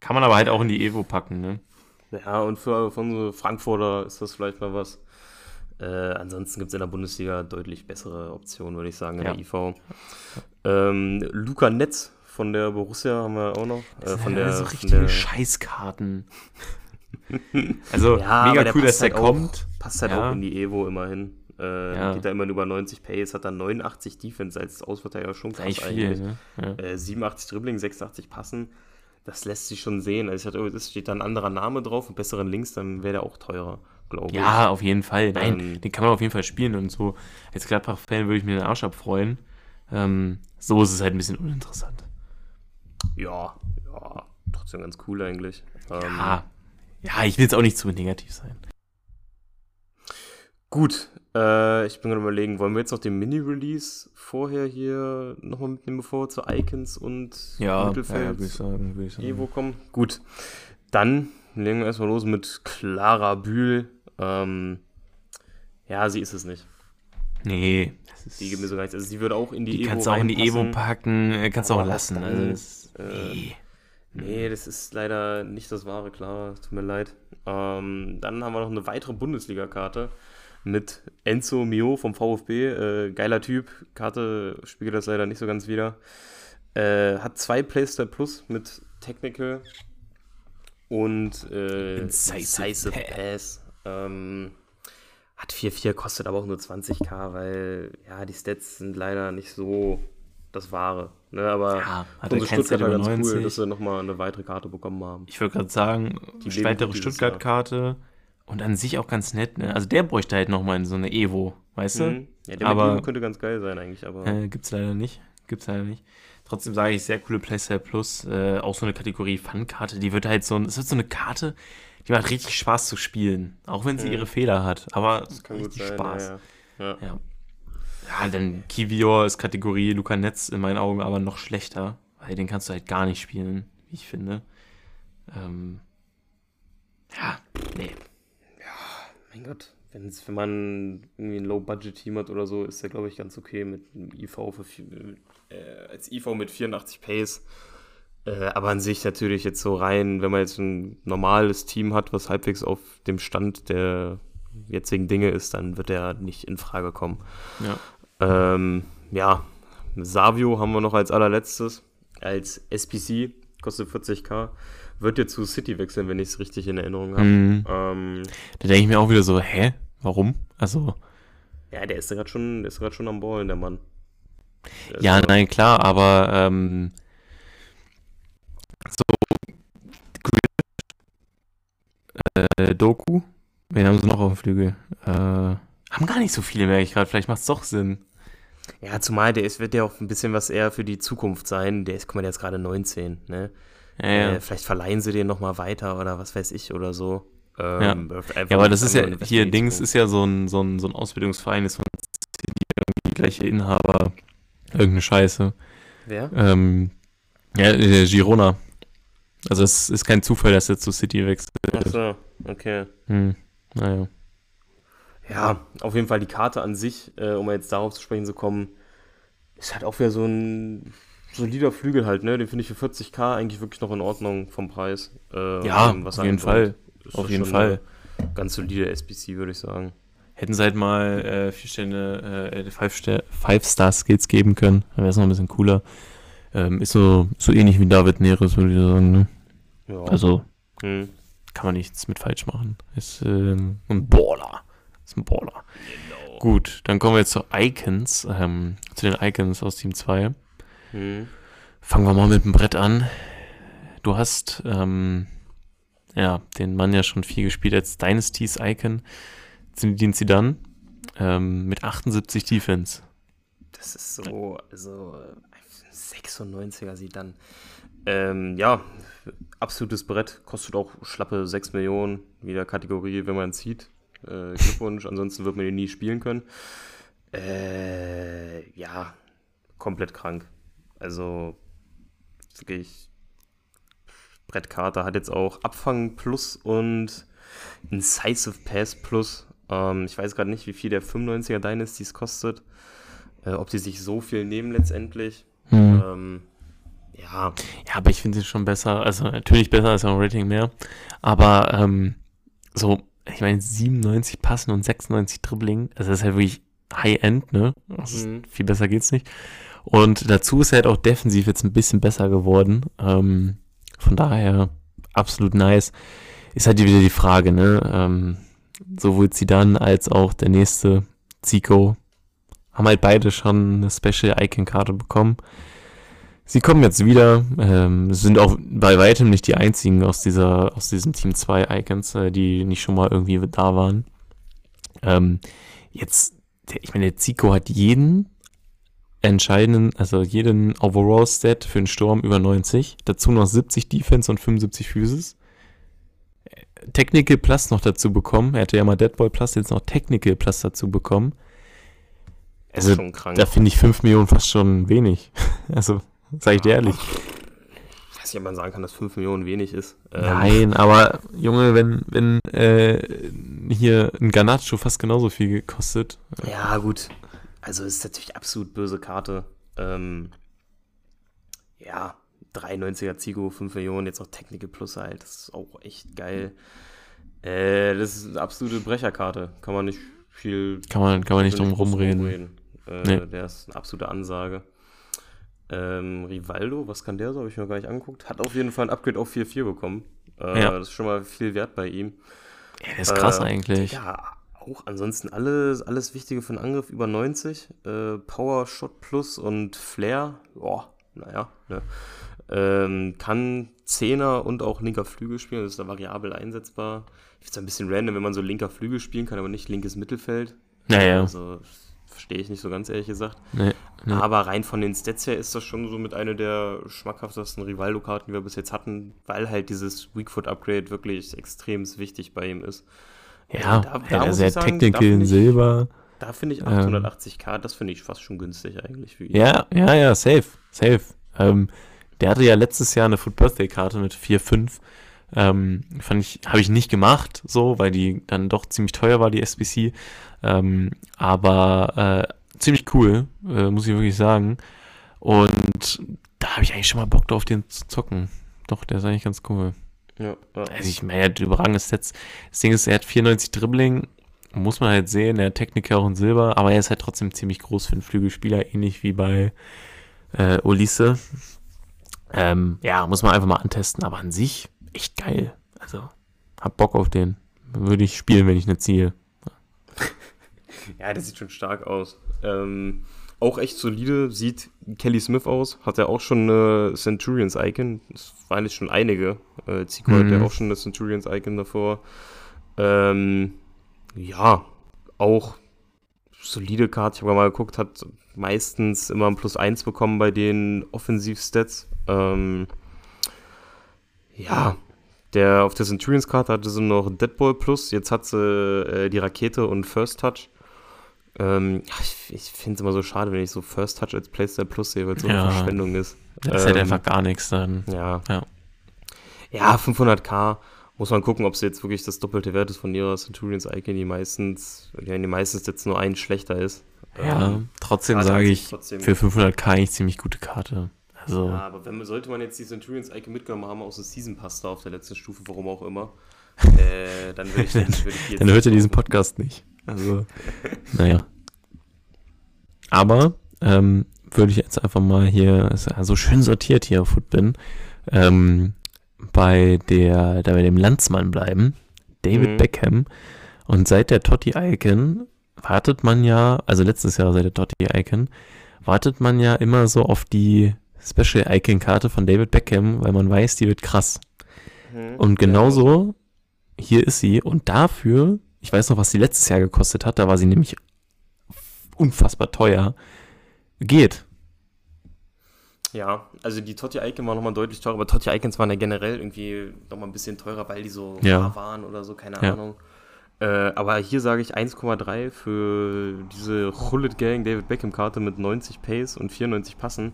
kann man aber halt auch in die Evo packen, ne? ja, und für, für unsere Frankfurter ist das vielleicht mal was. Äh, ansonsten gibt es in der Bundesliga deutlich bessere Optionen, würde ich sagen, in Ja. der IV. Ähm, Luca Netz von der Borussia haben wir auch noch. Äh, von der, so richtige der, Scheißkarten. also Ja, mega cool, dass der halt auch- kommt. Passt halt Ja. auch in die Evo immerhin. Äh, Ja. Geht da immer über 90 Pace, hat dann 89 Defense als Ausverteidiger schon krass eigentlich viel, ne? Ja. Äh, 87 Dribbling, 86 Passen. Das lässt sich schon sehen. Also ich hatte, es steht da ein anderer Name drauf und besseren Links, dann wäre der auch teurer, glaube ich. Ja, auf jeden Fall. Nein, Ähm, den kann man auf jeden Fall spielen und so. Als Gladbach-Fan würde ich mir den Arsch abfreuen. Ähm, so ist es halt ein bisschen uninteressant. Ja, ja, trotzdem ganz cool eigentlich. Ähm, Ja, ja ich will jetzt auch nicht zu negativ sein. Gut, äh, ich bin gerade überlegen, wollen wir jetzt noch den Mini-Release vorher hier nochmal mitnehmen, bevor wir zu Icons und Ja, Mittelfeld ja, würde ich sagen. Würde ich sagen. Evo kommen? Gut, dann legen wir erstmal los mit Clara Bühl. Ähm, ja, sie ist es nicht. Nee, Die gibt mir so gar nichts. Also sie würde auch in die, die Evo kannst du auch in die Evo packen, äh, kannst du auch lassen. dann, Also das, äh, nee. Nee, das ist leider nicht das wahre, Clara. Tut mir leid. Ähm, dann haben wir noch eine weitere Bundesliga-Karte mit Enzo Mio vom VfB. Äh, geiler Typ. Karte spiegelt das leider nicht so ganz wieder. Äh, hat zwei Playstyle Plus mit Technical und äh, Incisive Pass. Ähm, hat 4-4, kostet aber auch nur 20k, weil ja, die Stats sind leider nicht so das Wahre. Ne? Aber Ja, hat unsere er Stuttgarter ganz cool, 90. dass wir nochmal eine weitere Karte bekommen haben. Ich würde gerade sagen, Die weitere Stuttgart-Karte und an sich auch ganz nett. Ne? Also der bräuchte halt nochmal so eine Evo, weißt du? Mhm. Ja, der Aber- könnte ganz geil sein eigentlich, aber Äh, gibt's leider nicht. Gibt's leider nicht. Trotzdem sage ich, sehr coole Playstyle Plus. Äh, auch so eine Kategorie Fun-Karte. Die wird halt so es wird so eine Karte, die macht richtig Spaß zu spielen. Auch wenn sie Mhm. ihre Fehler hat. Aber das kann richtig sein. Spaß. Ja, ja. Ja. Ja. Ja, dann Kivior ist Kategorie Luca Netz in meinen Augen aber noch schlechter, weil den kannst du halt gar nicht spielen, wie ich finde. Ähm, ja, nee. Mein Gott, wenn's, wenn man irgendwie ein Low-Budget-Team hat oder so, ist der, glaube ich, ganz okay mit einem IV für vier- äh, als IV mit 84 Pace. Äh, aber an sich natürlich jetzt so rein, wenn man jetzt ein normales Team hat, was halbwegs auf dem Stand der jetzigen Dinge ist, dann wird er nicht in Frage kommen. Ja. Ähm, ja, Savio haben wir noch als allerletztes, als SPC, kostet 40k. Wird jetzt zu City wechseln, wenn ich es richtig in Erinnerung habe. Mhm. Ähm, Da denke ich mir auch wieder so, hä? Warum? Also, Ja, der ist gerade schon, der ist gerade schon am Ballen, der Mann. Der Ja, nein, klar, aber ähm, so äh, Doku, wen haben sie noch auf dem Flügel? Äh, haben gar nicht so viele, merke ich gerade. Vielleicht macht es doch Sinn. Ja, zumal der ist, wird ja auch ein bisschen was eher für die Zukunft sein. Der ist, guck mal, der ist gerade 19, ne? Ja, ja. Äh, vielleicht verleihen sie den nochmal weiter oder was weiß ich oder so. Ähm, Ja. einfach ja, aber das ist ja, hier Dings ist ja so ein, so ein, so ein Ausbildungsverein, ist von City irgendwie gleiche Inhaber, irgendeine Scheiße. Wer? Ähm, ja, äh, Girona. Also es ist kein Zufall, dass er zu City wechselt. Achso, okay. Hm, naja. Ja, auf jeden Fall die Karte an sich, äh, um jetzt darauf zu sprechen zu kommen, ist halt auch wieder so ein solider Flügel halt, ne? Den finde ich für 40k eigentlich wirklich noch in Ordnung vom Preis. Äh, Ja, und auf jeden. Fall. Auf jeden Fall. Ganz solide SBC, würde ich sagen. Hätten sie halt mal äh, vier Sterne, äh, five, Ster five Star Skills geben können, dann wäre es noch ein bisschen cooler. Ähm, ist so, so ähnlich wie David Neres, würde ich sagen. Ne? Ja. Also hm. kann man nichts mit falsch machen. Ist ähm, ein Baller. Ist ein Baller. Gut, dann kommen wir jetzt zu Icons, ähm, zu den Icons aus Team 2. Hm. Fangen wir mal mit dem Brett an. Du hast ähm, ja den Mann ja schon viel gespielt als Dynasties Icon, Zinedine Zidane, ähm, mit 78 Defense. Das ist so, also äh, 96er sieht dann. Ähm, ja, absolutes Brett, kostet auch schlappe 6 Millionen, wieder Kategorie, wenn man zieht. Äh, Glückwunsch, ansonsten wird man den nie spielen können. Äh, ja, komplett krank. Also wirklich Brettkarte hat jetzt auch Abfang Plus und Incisive Pass Plus. Ähm, ich weiß gerade nicht, wie viel der 95er Dynasties kostet. Äh, ob die sich so viel nehmen letztendlich. Hm. Ähm, ja, Ja, aber ich finde es schon besser. Also natürlich besser als ein Rating mehr. Aber ähm, so, ich meine, 97 Passen und 96 Dribbling, also das ist halt wirklich High-End, ne? Ist, Mhm. viel besser geht's nicht. Und dazu ist er halt auch defensiv jetzt ein bisschen besser geworden. Ähm, von daher absolut nice. Ist halt wieder die Frage, ne? Ähm, sowohl Zidane als auch der nächste Zico haben halt beide schon eine Special Icon-Karte bekommen. Sie kommen jetzt wieder, ähm, sind auch bei weitem nicht die einzigen aus dieser, aus diesem Team 2 Icons, äh, die nicht schon mal irgendwie da waren. Ähm, jetzt, der, ich meine, der Zico hat jeden entscheidenden, also jeden Overall-Stat für den Sturm über 90, dazu noch 70 Defense und 75 Physis. Technical Plus noch dazu bekommen. Er hatte ja mal Deadball Plus, jetzt noch Technical Plus dazu bekommen. ist Also, schon krank. da finde ich 5 Millionen fast schon wenig. Also, sag ich dir ehrlich. Ich weiß nicht, ob man sagen kann, dass 5 Millionen wenig ist. Ähm, Nein, aber Junge, wenn, wenn äh, hier ein Garnacho fast genauso viel gekostet. Ja, gut. Also ist natürlich absolut böse Karte. Ähm, ja, 93er Zigo, 5 Millionen, jetzt auch Technical Plus halt. Das ist auch echt geil. Äh, das ist eine absolute Brecherkarte. Kann man nicht viel Kann man, kann man nicht drum groß rumreden. Äh, Nee. Der ist eine absolute Ansage. Ähm, Rivaldo, was kann der so? Habe ich mir gar nicht angeguckt. Hat auf jeden Fall ein Upgrade auf 4-4 bekommen. Äh, Ja. Das ist schon mal viel wert bei ihm. Ja, das ist krass Äh, eigentlich. Ja, auch ansonsten alles, alles Wichtige für den Angriff über 90. Äh, Power, Shot Plus und Flair. Boah, naja. Ne. Ähm, kann Zehner und auch linker Flügel spielen. Das ist da variabel einsetzbar. Ich finde es ein bisschen random, wenn man so linker Flügel spielen kann, aber nicht linkes Mittelfeld. Naja, Also verstehe ich nicht so ganz ehrlich gesagt. nee, nee. Aber rein von den Stats her ist das schon so mit einer der schmackhaftesten Rivaldo-Karten, die wir bis jetzt hatten, weil halt dieses Weakfoot-Upgrade wirklich extrem wichtig bei ihm ist. Ja, da- da sagen, da Technical in Silber. Da finde ich Ähm. 880k, das finde ich fast schon günstig eigentlich für ihn. Ja, ja, ja, safe, safe. Ähm, der hatte ja letztes Jahr eine Food Birthday Karte mit 4, 5. Ähm, fand ich, habe ich nicht gemacht, so, weil die dann doch ziemlich teuer war, die SBC. Ähm, aber äh, ziemlich cool, äh, muss ich wirklich sagen. Und da habe ich eigentlich schon mal Bock drauf, den zu zocken. Doch, der ist eigentlich ganz cool. Ja, ja. Also ich meine, er hat überragende Stats. Das Ding ist, er hat 94 Dribbling, muss man halt sehen, er hat Techniker auch in Silber, aber er ist halt trotzdem ziemlich groß für einen Flügelspieler, ähnlich wie bei äh, Ulisse. Ähm, ja, muss man einfach mal antesten, aber an sich echt geil. Also, hab Bock auf den. Würde ich spielen, wenn ich nicht ziehe. Ja, der sieht schon stark aus. Ähm, auch echt solide sieht Kelly Smith aus. Hat er auch schon eine Centurions Icon. Das waren jetzt schon einige. Äh, Zico mhm. hat ja auch schon eine Centurions Icon davor. Ähm, ja, auch solide Karte. Ich habe mal geguckt, hat meistens immer ein Plus 1 bekommen bei den Offensiv-Stats. Ähm, ja, der auf der Centurions-Karte hatte sie noch Deadball Plus. Jetzt hat sie äh, die Rakete und First Touch. Ähm, ich, ich finde es immer so schade, wenn ich so First Touch als Playstyle Plus sehe, weil es so ja, eine Verschwendung ist. Das ist halt ähm, halt einfach gar nichts dann. Ja. Ja, ja 500k muss man gucken, ob es jetzt wirklich das doppelte Wert ist von ihrer Centurions Icon, die meistens, ja, die meistens jetzt nur ein schlechter ist. Ja, ähm, trotzdem sage ich, trotzdem für 500k eigentlich ziemlich gute Karte. Also, ja, aber wenn, sollte man jetzt die Centurions Icon mitgenommen haben aus dem Season Pass da auf der letzten Stufe, warum auch immer, äh, dann würde ich, dann, würd ich Dann hört ihr diesen Podcast nicht. Also, naja. Aber, ähm, würde ich jetzt einfach mal hier, ist ja so schön sortiert hier auf Footbin, ähm, bei der, da bei dem Landsmann bleiben, David mhm. Beckham. Und seit der Totti-Icon wartet man ja, also letztes Jahr seit der Totti-Icon, wartet man ja immer so auf die Special-Icon-Karte von David Beckham, weil man weiß, die wird krass. Mhm. Und genauso, hier ist sie. Und dafür, ich weiß noch, was sie letztes Jahr gekostet hat, da war sie nämlich unfassbar teuer. Geht. Ja, also die Totti Icon war nochmal deutlich teurer, aber Totti Icons waren ja generell irgendwie nochmal ein bisschen teurer, weil die so ja. waren oder so, keine ja. Ahnung. Äh, aber hier sage ich 1,3 für diese Hullet Gang David Beckham Karte mit 90 Pace und 94 Passen.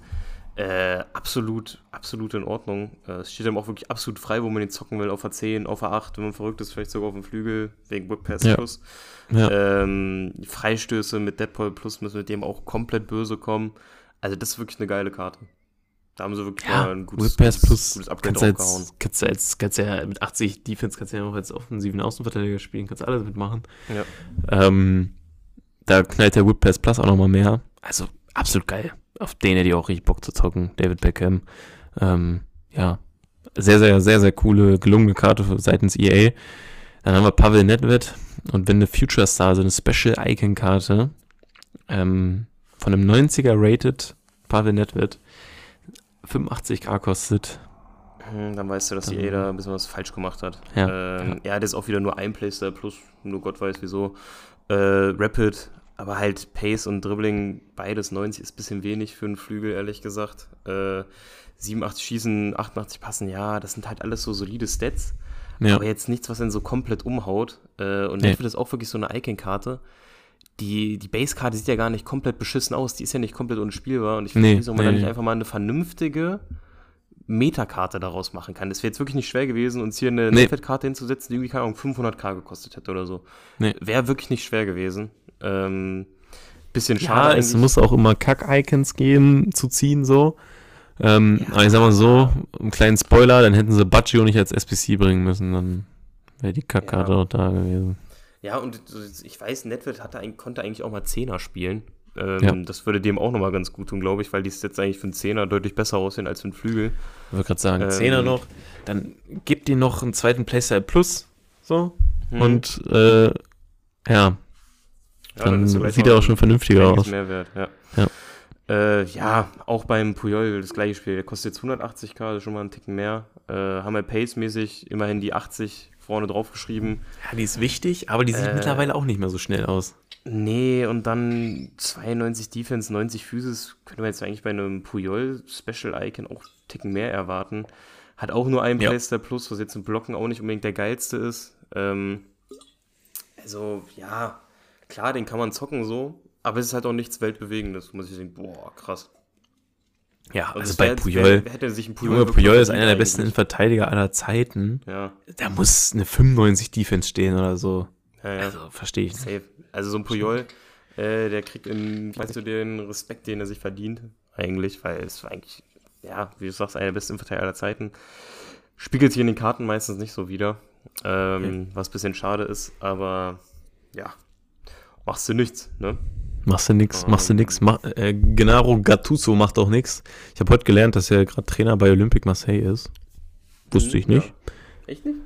Äh, absolut, absolut in Ordnung. Äh, es steht einem auch wirklich absolut frei, wo man ihn zocken will. Auf A10, auf A8, wenn man verrückt ist, vielleicht sogar auf dem Flügel, wegen Whip Pass ja. Ähm, Freistöße mit Deadpool Plus müssen mit dem auch komplett böse kommen. Also, das ist wirklich eine geile Karte. Da haben sie wirklich ja, mal ein gutes, gutes, plus gutes Upgrade kannst aufgehauen. Jetzt, kannst, du jetzt, kannst du ja mit 80 Defense kannst du ja auch als offensiven Außenverteidiger spielen, kannst alles mitmachen. Ja. Ähm, da knallt der Whip Pass Plus auch nochmal mehr. Also absolut geil. Auf den hätte ich auch richtig Bock zu zocken, David Beckham. Ähm, ja, sehr, sehr, sehr, sehr coole, gelungene Karte seitens EA. Dann haben wir Pavel Nedved und wenn eine Future Star, so eine Special Icon Karte ähm, von einem 90er Rated Pavel Nedved 85k kostet. Hm, dann weißt du, dass die EA da ein bisschen was falsch gemacht hat. Ja, ähm, ja. das ist auch wieder nur ein Playstyle plus, nur Gott weiß wieso. Äh, Rapid, aber halt Pace und Dribbling, beides 90 ist ein bisschen wenig für einen Flügel, ehrlich gesagt. Äh, 87 Schießen, 88 Passen, ja, das sind halt alles so solide Stats. Ja. Aber jetzt nichts, was einen so komplett umhaut. Äh, und nee. Rapid ist auch wirklich so eine Icon-Karte die, die Base-Karte sieht ja gar nicht komplett beschissen aus, die ist ja nicht komplett unspielbar und ich finde, nee, wieso man nee. da nicht einfach mal eine vernünftige Metakarte daraus machen kann. Es wäre jetzt wirklich nicht schwer gewesen, uns hier eine nee. karte hinzusetzen, die irgendwie, keine Ahnung, 500k gekostet hätte oder so. Nee. Wäre wirklich nicht schwer gewesen. Ähm, bisschen schade. Ja, es muss auch immer Kack-Icons geben, zu ziehen, so. Ähm, ja. Aber ich sag mal so, einen kleinen Spoiler, dann hätten sie Baggio nicht als SPC bringen müssen, dann wäre die Kackkarte ja. auch da gewesen. Ja, und ich weiß, Netflix hatte, konnte eigentlich auch mal Zehner spielen. Ähm, ja. Das würde dem auch nochmal ganz gut tun, glaube ich, weil die Stats eigentlich für einen Zehner deutlich besser aussehen als für einen Flügel. Ich würde gerade sagen, ähm, Zehner noch, dann gibt die noch einen zweiten Playstyle Plus, so, hm. und äh, ja dann, dann sieht er auch schon vernünftiger aus. Mehrwert, ja. Ja. Äh, ja, auch beim Puyol das gleiche Spiel. Der kostet jetzt 180k, das ist schon mal einen Ticken mehr. Äh, haben wir Pace-mäßig immerhin die 80 vorne drauf geschrieben. Ja, die ist wichtig, aber die sieht äh, mittlerweile auch nicht mehr so schnell aus. Nee, und dann 92 Defense, 90 Physis, könnte man jetzt eigentlich bei einem Puyol Special Icon auch einen Ticken mehr erwarten. Hat auch nur ein ja. Playstyle Plus, was jetzt im Blocken auch nicht unbedingt der geilste ist. Ähm, also, ja, klar, den kann man zocken so, aber es ist halt auch nichts Weltbewegendes, muss ich sagen, boah, krass. Ja, also, also bei Puyol, wer, wer sich Puyol, Junge, Puyol ist einer der besten Verteidiger aller Zeiten. Ja. Da muss eine 95 Defense stehen oder so. Ja, ja. Also, verstehe ich. Safe. Also so ein Puyol, äh, der kriegt in, weißt du, den Respekt, den er sich verdient, eigentlich, weil es eigentlich, ja, wie du sagst, einer der besten Verteidiger aller Zeiten. Spiegelt sich in den Karten meistens nicht so wieder, ähm, okay. was ein bisschen schade ist, aber ja, machst du nichts, ne? Machst du nix, machst du nix. Mach, äh, Gennaro Gattuso macht auch nix. Ich habe heute gelernt, dass er gerade Trainer bei Olympique Marseille ist. Wusste ich nicht. Ja. Echt nicht?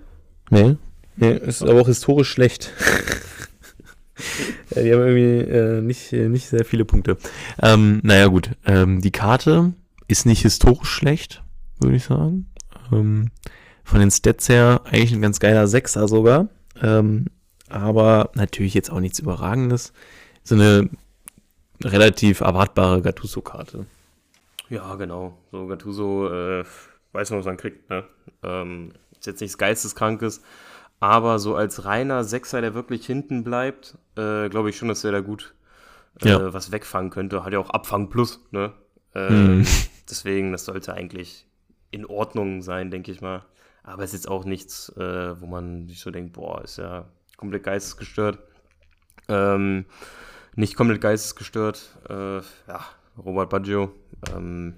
Nee. Nee, ist aber auch historisch schlecht. die haben irgendwie äh, nicht, nicht sehr viele Punkte. Ähm, naja, gut. Ähm, die Karte ist nicht historisch schlecht, würde ich sagen. Ähm, von den Stats her eigentlich ein ganz geiler Sechser sogar. Ähm, aber natürlich jetzt auch nichts Überragendes. So eine relativ erwartbare Gattuso-Karte. Ja, genau. So Gattuso äh, weiß man, was man kriegt. Ne? Ähm, ist jetzt nichts Geisteskrankes, aber so als reiner Sechser, der wirklich hinten bleibt, äh, glaube ich schon, dass er da gut äh, ja. was wegfangen könnte. Hat ja auch Abfang plus. Ne? Ähm, hm. Deswegen, das sollte eigentlich in Ordnung sein, denke ich mal. Aber es ist jetzt auch nichts, äh, wo man sich so denkt, boah, ist ja komplett geistesgestört. Ähm, nicht komplett geistesgestört. Äh, ja, Robert Baggio. Ähm,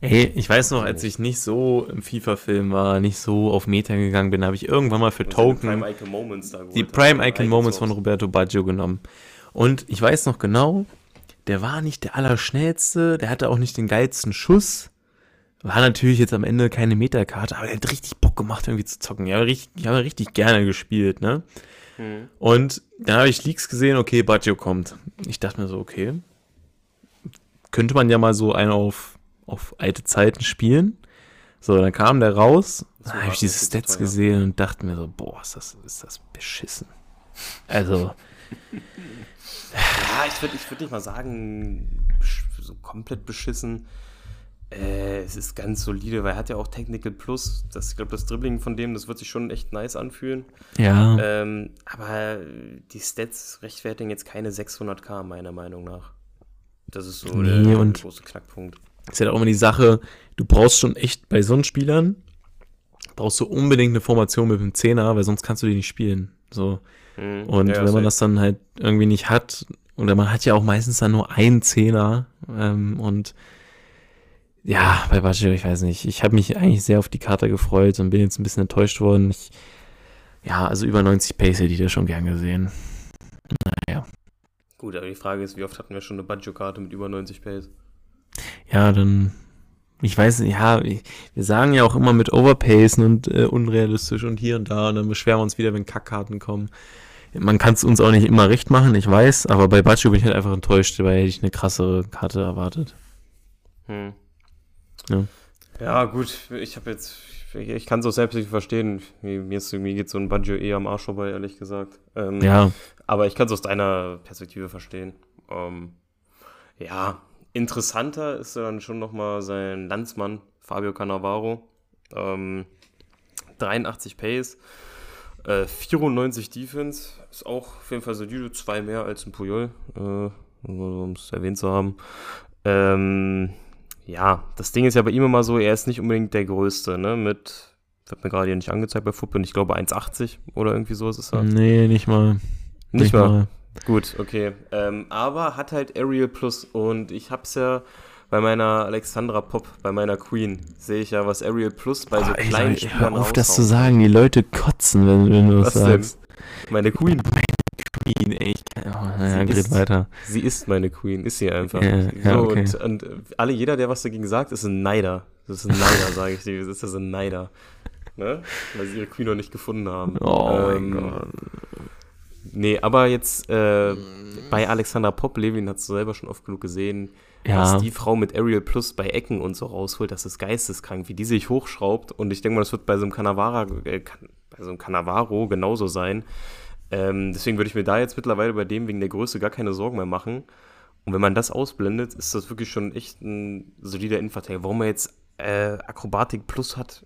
Ey, ich weiß noch, als ich nicht so im FIFA-Film war, nicht so auf Meta gegangen bin, habe ich irgendwann mal für Token die Prime Icon Moments, die Prime Icon Moments von Roberto Baggio genommen. Und ich weiß noch genau, der war nicht der Allerschnellste, der hatte auch nicht den geilsten Schuss. War natürlich jetzt am Ende keine Metakarte, aber der hat richtig Bock gemacht, irgendwie zu zocken. Ich habe richtig, hab richtig gerne gespielt, ne? Mhm. Und dann habe ich Leaks gesehen, okay, Baggio kommt. Ich dachte mir so, okay, könnte man ja mal so einen auf, auf alte Zeiten spielen. So, dann kam der raus, so dann habe ich diese Stats gesehen und dachte mir so, boah, ist das, ist das beschissen. Also. ja, ich würde ich würd nicht mal sagen, so komplett beschissen. Äh, es ist ganz solide, weil er hat ja auch Technical Plus. Das, ich glaube, das Dribbling von dem, das wird sich schon echt nice anfühlen. Ja. Ähm, aber die Stats rechtfertigen jetzt keine 600k, meiner Meinung nach. Das ist so nee, der, und große Knackpunkt. Ist ja auch immer die Sache, du brauchst schon echt bei so Spielern, brauchst du unbedingt eine Formation mit dem Zehner, weil sonst kannst du die nicht spielen. So. Mhm. Und ja, wenn man das dann halt irgendwie nicht hat, oder man hat ja auch meistens dann nur einen Zehner ähm, und ja, bei Baggio, ich weiß nicht. Ich habe mich eigentlich sehr auf die Karte gefreut und bin jetzt ein bisschen enttäuscht worden. Ich, ja, also über 90 Pace hätte ich das schon gern gesehen. Naja. Gut, aber die Frage ist, wie oft hatten wir schon eine Baggio-Karte mit über 90 Pace? Ja, dann, ich weiß nicht, ja, wir sagen ja auch immer mit Overpacen und äh, unrealistisch und hier und da und dann beschweren wir uns wieder, wenn Kackkarten kommen. Man kann es uns auch nicht immer recht machen, ich weiß, aber bei Baggio bin ich halt einfach enttäuscht, weil hätte ich eine krassere Karte erwartet. Hm. Ja, ja gut, ich habe jetzt, ich, ich kann es auch selbst nicht verstehen. Mir, mir, mir geht so ein Baggio eh am Arsch vorbei, ehrlich gesagt. Ähm, ja. Aber ich kann es aus deiner Perspektive verstehen. Ähm, ja, interessanter ist dann schon nochmal sein Landsmann, Fabio Cannavaro. Ähm, 83 Pace, äh, 94 Defense, ist auch auf jeden Fall solide, zwei mehr als ein Puyol, äh, um es erwähnt zu haben. Ähm, ja, das Ding ist ja bei ihm immer so, er ist nicht unbedingt der Größte, ne? Mit, wird mir gerade hier nicht angezeigt bei Football, ich glaube 1,80 oder irgendwie so ist es ja. Nee, nicht mal. Nicht, nicht mal. mal. Gut, okay. Ähm, aber hat halt Ariel Plus und ich hab's ja bei meiner Alexandra Pop, bei meiner Queen, sehe ich ja, was Ariel Plus bei oh, so kleinen ey, Spielern Hör auf, das zu sagen, die Leute kotzen, wenn, wenn du das sagst. Denn? Meine Queen. Queen, ey. Ich kann, oh, naja, geht weiter. Sie ist meine Queen, ist sie einfach. Ja, ja, so, okay. und, und, alle, jeder, der was dagegen sagt, ist ein Neider. Das ist ein Neider, sage ich dir. Das ist ein Neider. Ne? Weil sie ihre Queen noch nicht gefunden haben. Oh ähm, mein Gott. Nee, aber jetzt äh, bei Alexander Pop, Levin hat es selber schon oft genug gesehen, ja. was die Frau mit Ariel Plus bei Ecken und so rausholt, das ist geisteskrank, wie die sich hochschraubt. Und ich denke mal, das wird bei so einem Cannavara, äh, bei so einem Cannavaro genauso sein. Ähm, deswegen würde ich mir da jetzt mittlerweile bei dem wegen der Größe gar keine Sorgen mehr machen. Und wenn man das ausblendet, ist das wirklich schon echt ein solider Innenverteidiger. Warum er jetzt äh, Akrobatik Plus hat,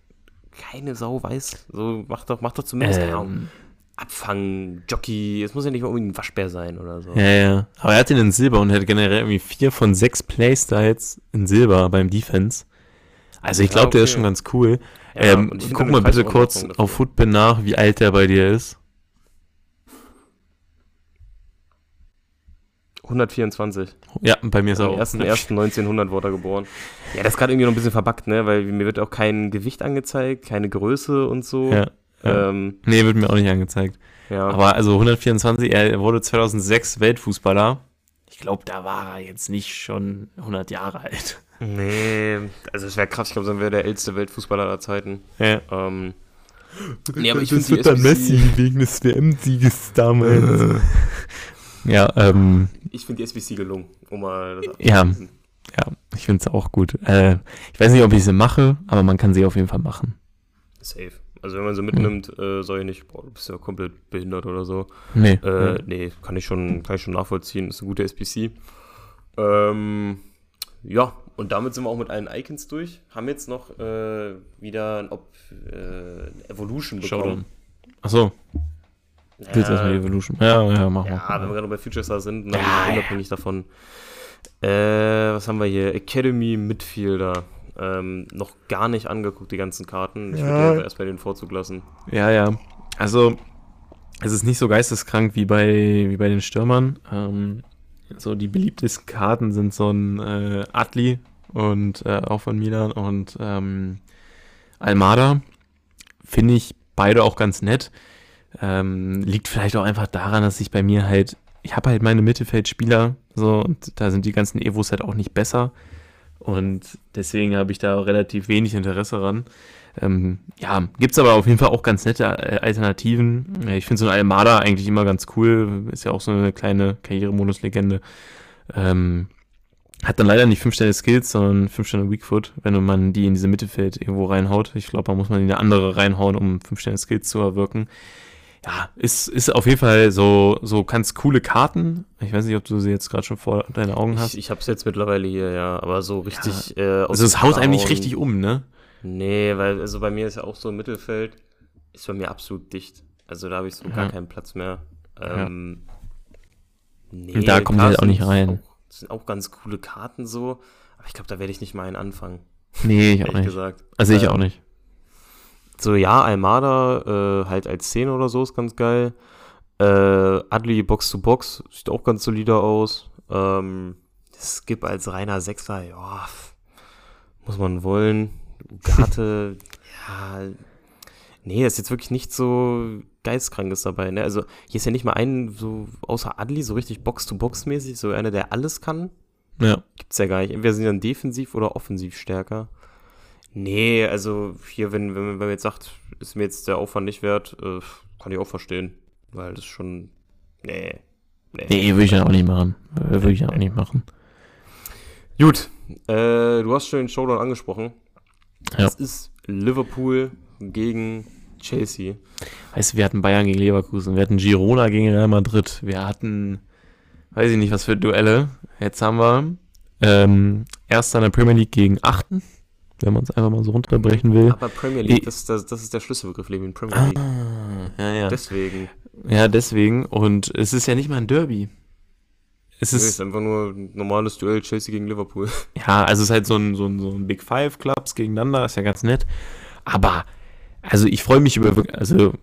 keine Sau weiß. So, macht doch, macht doch zumindest ähm. Abfang, Jockey. Es muss ja nicht mal unbedingt ein Waschbär sein oder so. Ja, ja. Aber er hat den in Silber und er hat generell irgendwie vier von sechs Playstyles in Silber beim Defense. Also ich glaube, ja, okay. der ist schon ganz cool. Ja, ähm, guck mal bitte kurz auf Footbin nach, wie alt der bei dir ist. 124. Ja, bei mir ist er auch. Am 1.1.1900 wurde er geboren. Ja, das ist gerade irgendwie noch ein bisschen verbackt, ne? Weil mir wird auch kein Gewicht angezeigt, keine Größe und so. Ja. ja. Ähm, nee, wird mir auch nicht angezeigt. Ja. Aber also 124, er wurde 2006 Weltfußballer. Ich glaube, da war er jetzt nicht schon 100 Jahre alt. Nee, also es wäre krass. Ich glaube, dann wäre der älteste Weltfußballer aller Zeiten. Ja. Ähm, nee, aber ich das wird dann Messi wegen des WM-Sieges damals. Ja, ähm, Ich finde die SBC gelungen, um mal das Ja. ja, ich finde es auch gut. Äh, ich weiß nicht, ob ich sie mache, aber man kann sie auf jeden Fall machen. Safe. Also wenn man sie mitnimmt, äh, soll ich nicht, boah, du bist ja komplett behindert oder so. Nee. Äh, nee, kann ich schon, kann ich schon nachvollziehen. Ist eine gute SPC. Ähm, ja, und damit sind wir auch mit allen Icons durch. Haben jetzt noch äh, wieder ein Op äh, Evolution bekommen. Showdown. Achso, willst du erstmal die Evolution? Ja, ja, mach Ja, wenn wir mal. gerade bei Future Stars sind, dann Ja, unabhängig davon. Äh, was haben wir hier? Academy Midfielder. Ähm, noch gar nicht angeguckt, die ganzen Karten. Ich Ja. würde dir erst bei den Vorzug lassen. Ja, ja. Also, es ist nicht so geisteskrank wie bei, wie bei den Stürmern. Ähm, so die beliebtesten Karten sind so ein äh, Atli und äh, auch von Milan und ähm, Almada. Finde ich beide auch ganz nett. Ähm, liegt vielleicht auch einfach daran, dass ich bei mir halt, ich habe halt meine Mittelfeldspieler so und da sind die ganzen Evos halt auch nicht besser. Und deswegen habe ich da relativ wenig Interesse ran. Ähm, ja, gibt's aber auf jeden Fall auch ganz nette äh, Alternativen. Äh, Ich finde so ein Almada eigentlich immer ganz cool. Ist ja auch so eine kleine Karrieremodus-Legende. Ähm, hat dann leider nicht 5 Sterne Skills, sondern 5 Sterne Weakfoot, wenn man die in diese Mittelfeld irgendwo reinhaut. Ich glaube, da muss man in eine andere reinhauen, um 5 Sterne Skills zu erwirken. Ja, ist, ist auf jeden Fall so, so ganz coole Karten. Ich weiß nicht, ob du sie jetzt gerade schon vor deinen Augen hast. Ich, ich habe es jetzt mittlerweile hier, ja, aber so richtig. Äh, aus also es haut einem nicht richtig um, ne? Nee, weil also bei mir ist ja auch so im Mittelfeld, ist bei mir absolut dicht. Also da habe ich so gar Ja. keinen Platz mehr. Ähm, nee, Und da klar, halt auch nicht rein. Auch, sind auch ganz coole Karten so, aber ich glaube, da werde ich nicht mal einen anfangen, Nee, ich auch nicht. gesagt. Also ich Ähm, auch nicht. So, ja, Almada äh, halt als 10 oder so ist ganz geil. Äh, Adli Box to Box sieht auch ganz solider aus. Ähm, Skip als reiner Sechser, ja, muss man wollen. Garte, ja, nee, ist jetzt wirklich nicht so geistkrankes dabei. Ne? Also hier ist ja nicht mal ein, so außer Adli, so richtig Box-to-Box-mäßig, so einer, der alles kann. Ja. Gibt's ja gar nicht. Entweder sind die dann defensiv oder offensiv stärker. Nee, also hier, wenn, wenn, wenn man jetzt sagt, ist mir jetzt der Aufwand nicht wert, äh, kann ich auch verstehen. Weil das schon. Nee. Nee, würde ich dann auch nicht machen. Äh, Würde ich dann auch nicht machen. Gut. Äh, du hast schon den Showdown angesprochen. Ja. Es ist Liverpool gegen Chelsea. Weißt du, wir hatten Bayern gegen Leverkusen, wir hatten Girona gegen Real Madrid, wir hatten, weiß ich nicht, was für Duelle. Jetzt haben wir ähm, Erster in der Premier League gegen Achten, wenn man es einfach mal so runterbrechen will. Aber Premier League, das, das, das ist der Schlüsselbegriff, Levin, Premier League. Ah, ja, ja. Deswegen. ja, deswegen. Und es ist ja nicht mal ein Derby. Es Nee, ist, ist einfach nur ein normales Duell Chelsea gegen Liverpool. Ja, also es ist halt so ein, so ein, so ein Big Five Clubs gegeneinander, ist ja ganz nett. Aber, also ich freue mich über, also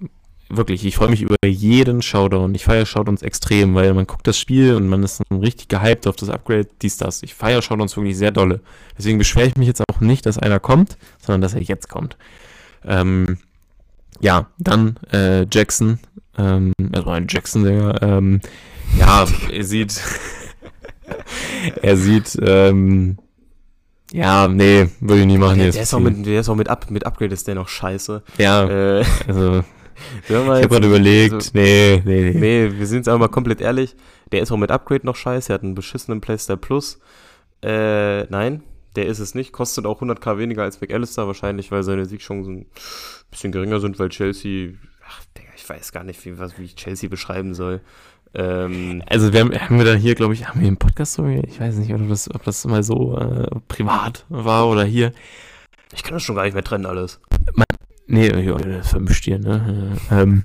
wirklich, ich freue mich über jeden Showdown. Ich feiere Showdowns extrem, weil man guckt das Spiel und man ist richtig gehypt auf das Upgrade, dies, das. Ich feiere Showdowns wirklich sehr dolle. Deswegen beschwere ich mich jetzt auch nicht, dass einer kommt, sondern dass er jetzt kommt. Ähm, ja, dann äh, Jackson, ähm, erstmal ein Jackson-Sänger, ähm, ja, er sieht, er sieht, ähm, ja, nee, würde ich nicht machen. Der, jetzt der ist auch mit, der ist auch mit, Up, mit Upgrade ist der noch scheiße. Ja, Äh, also, ich habe gerade überlegt, also- nee, nee, nee. Nee, wir sind jetzt aber mal komplett ehrlich. Der ist auch mit Upgrade noch scheiße. Er hat einen beschissenen Playstyle Plus. Äh, nein, der ist es nicht. Kostet auch 100k weniger als McAllister. Wahrscheinlich, weil seine Siegchancen ein bisschen geringer sind, weil Chelsea. Ach, Digga, ich weiß gar nicht, wie, was, wie ich Chelsea beschreiben soll. Ähm, Also wir haben, haben wir dann hier, glaube ich, haben wir einen Podcast ich weiß nicht, ob das, ob das mal so äh, privat war oder hier. ich kann das schon gar nicht mehr trennen, alles. Nee, vermischt hier, ne? Äh, Ähm,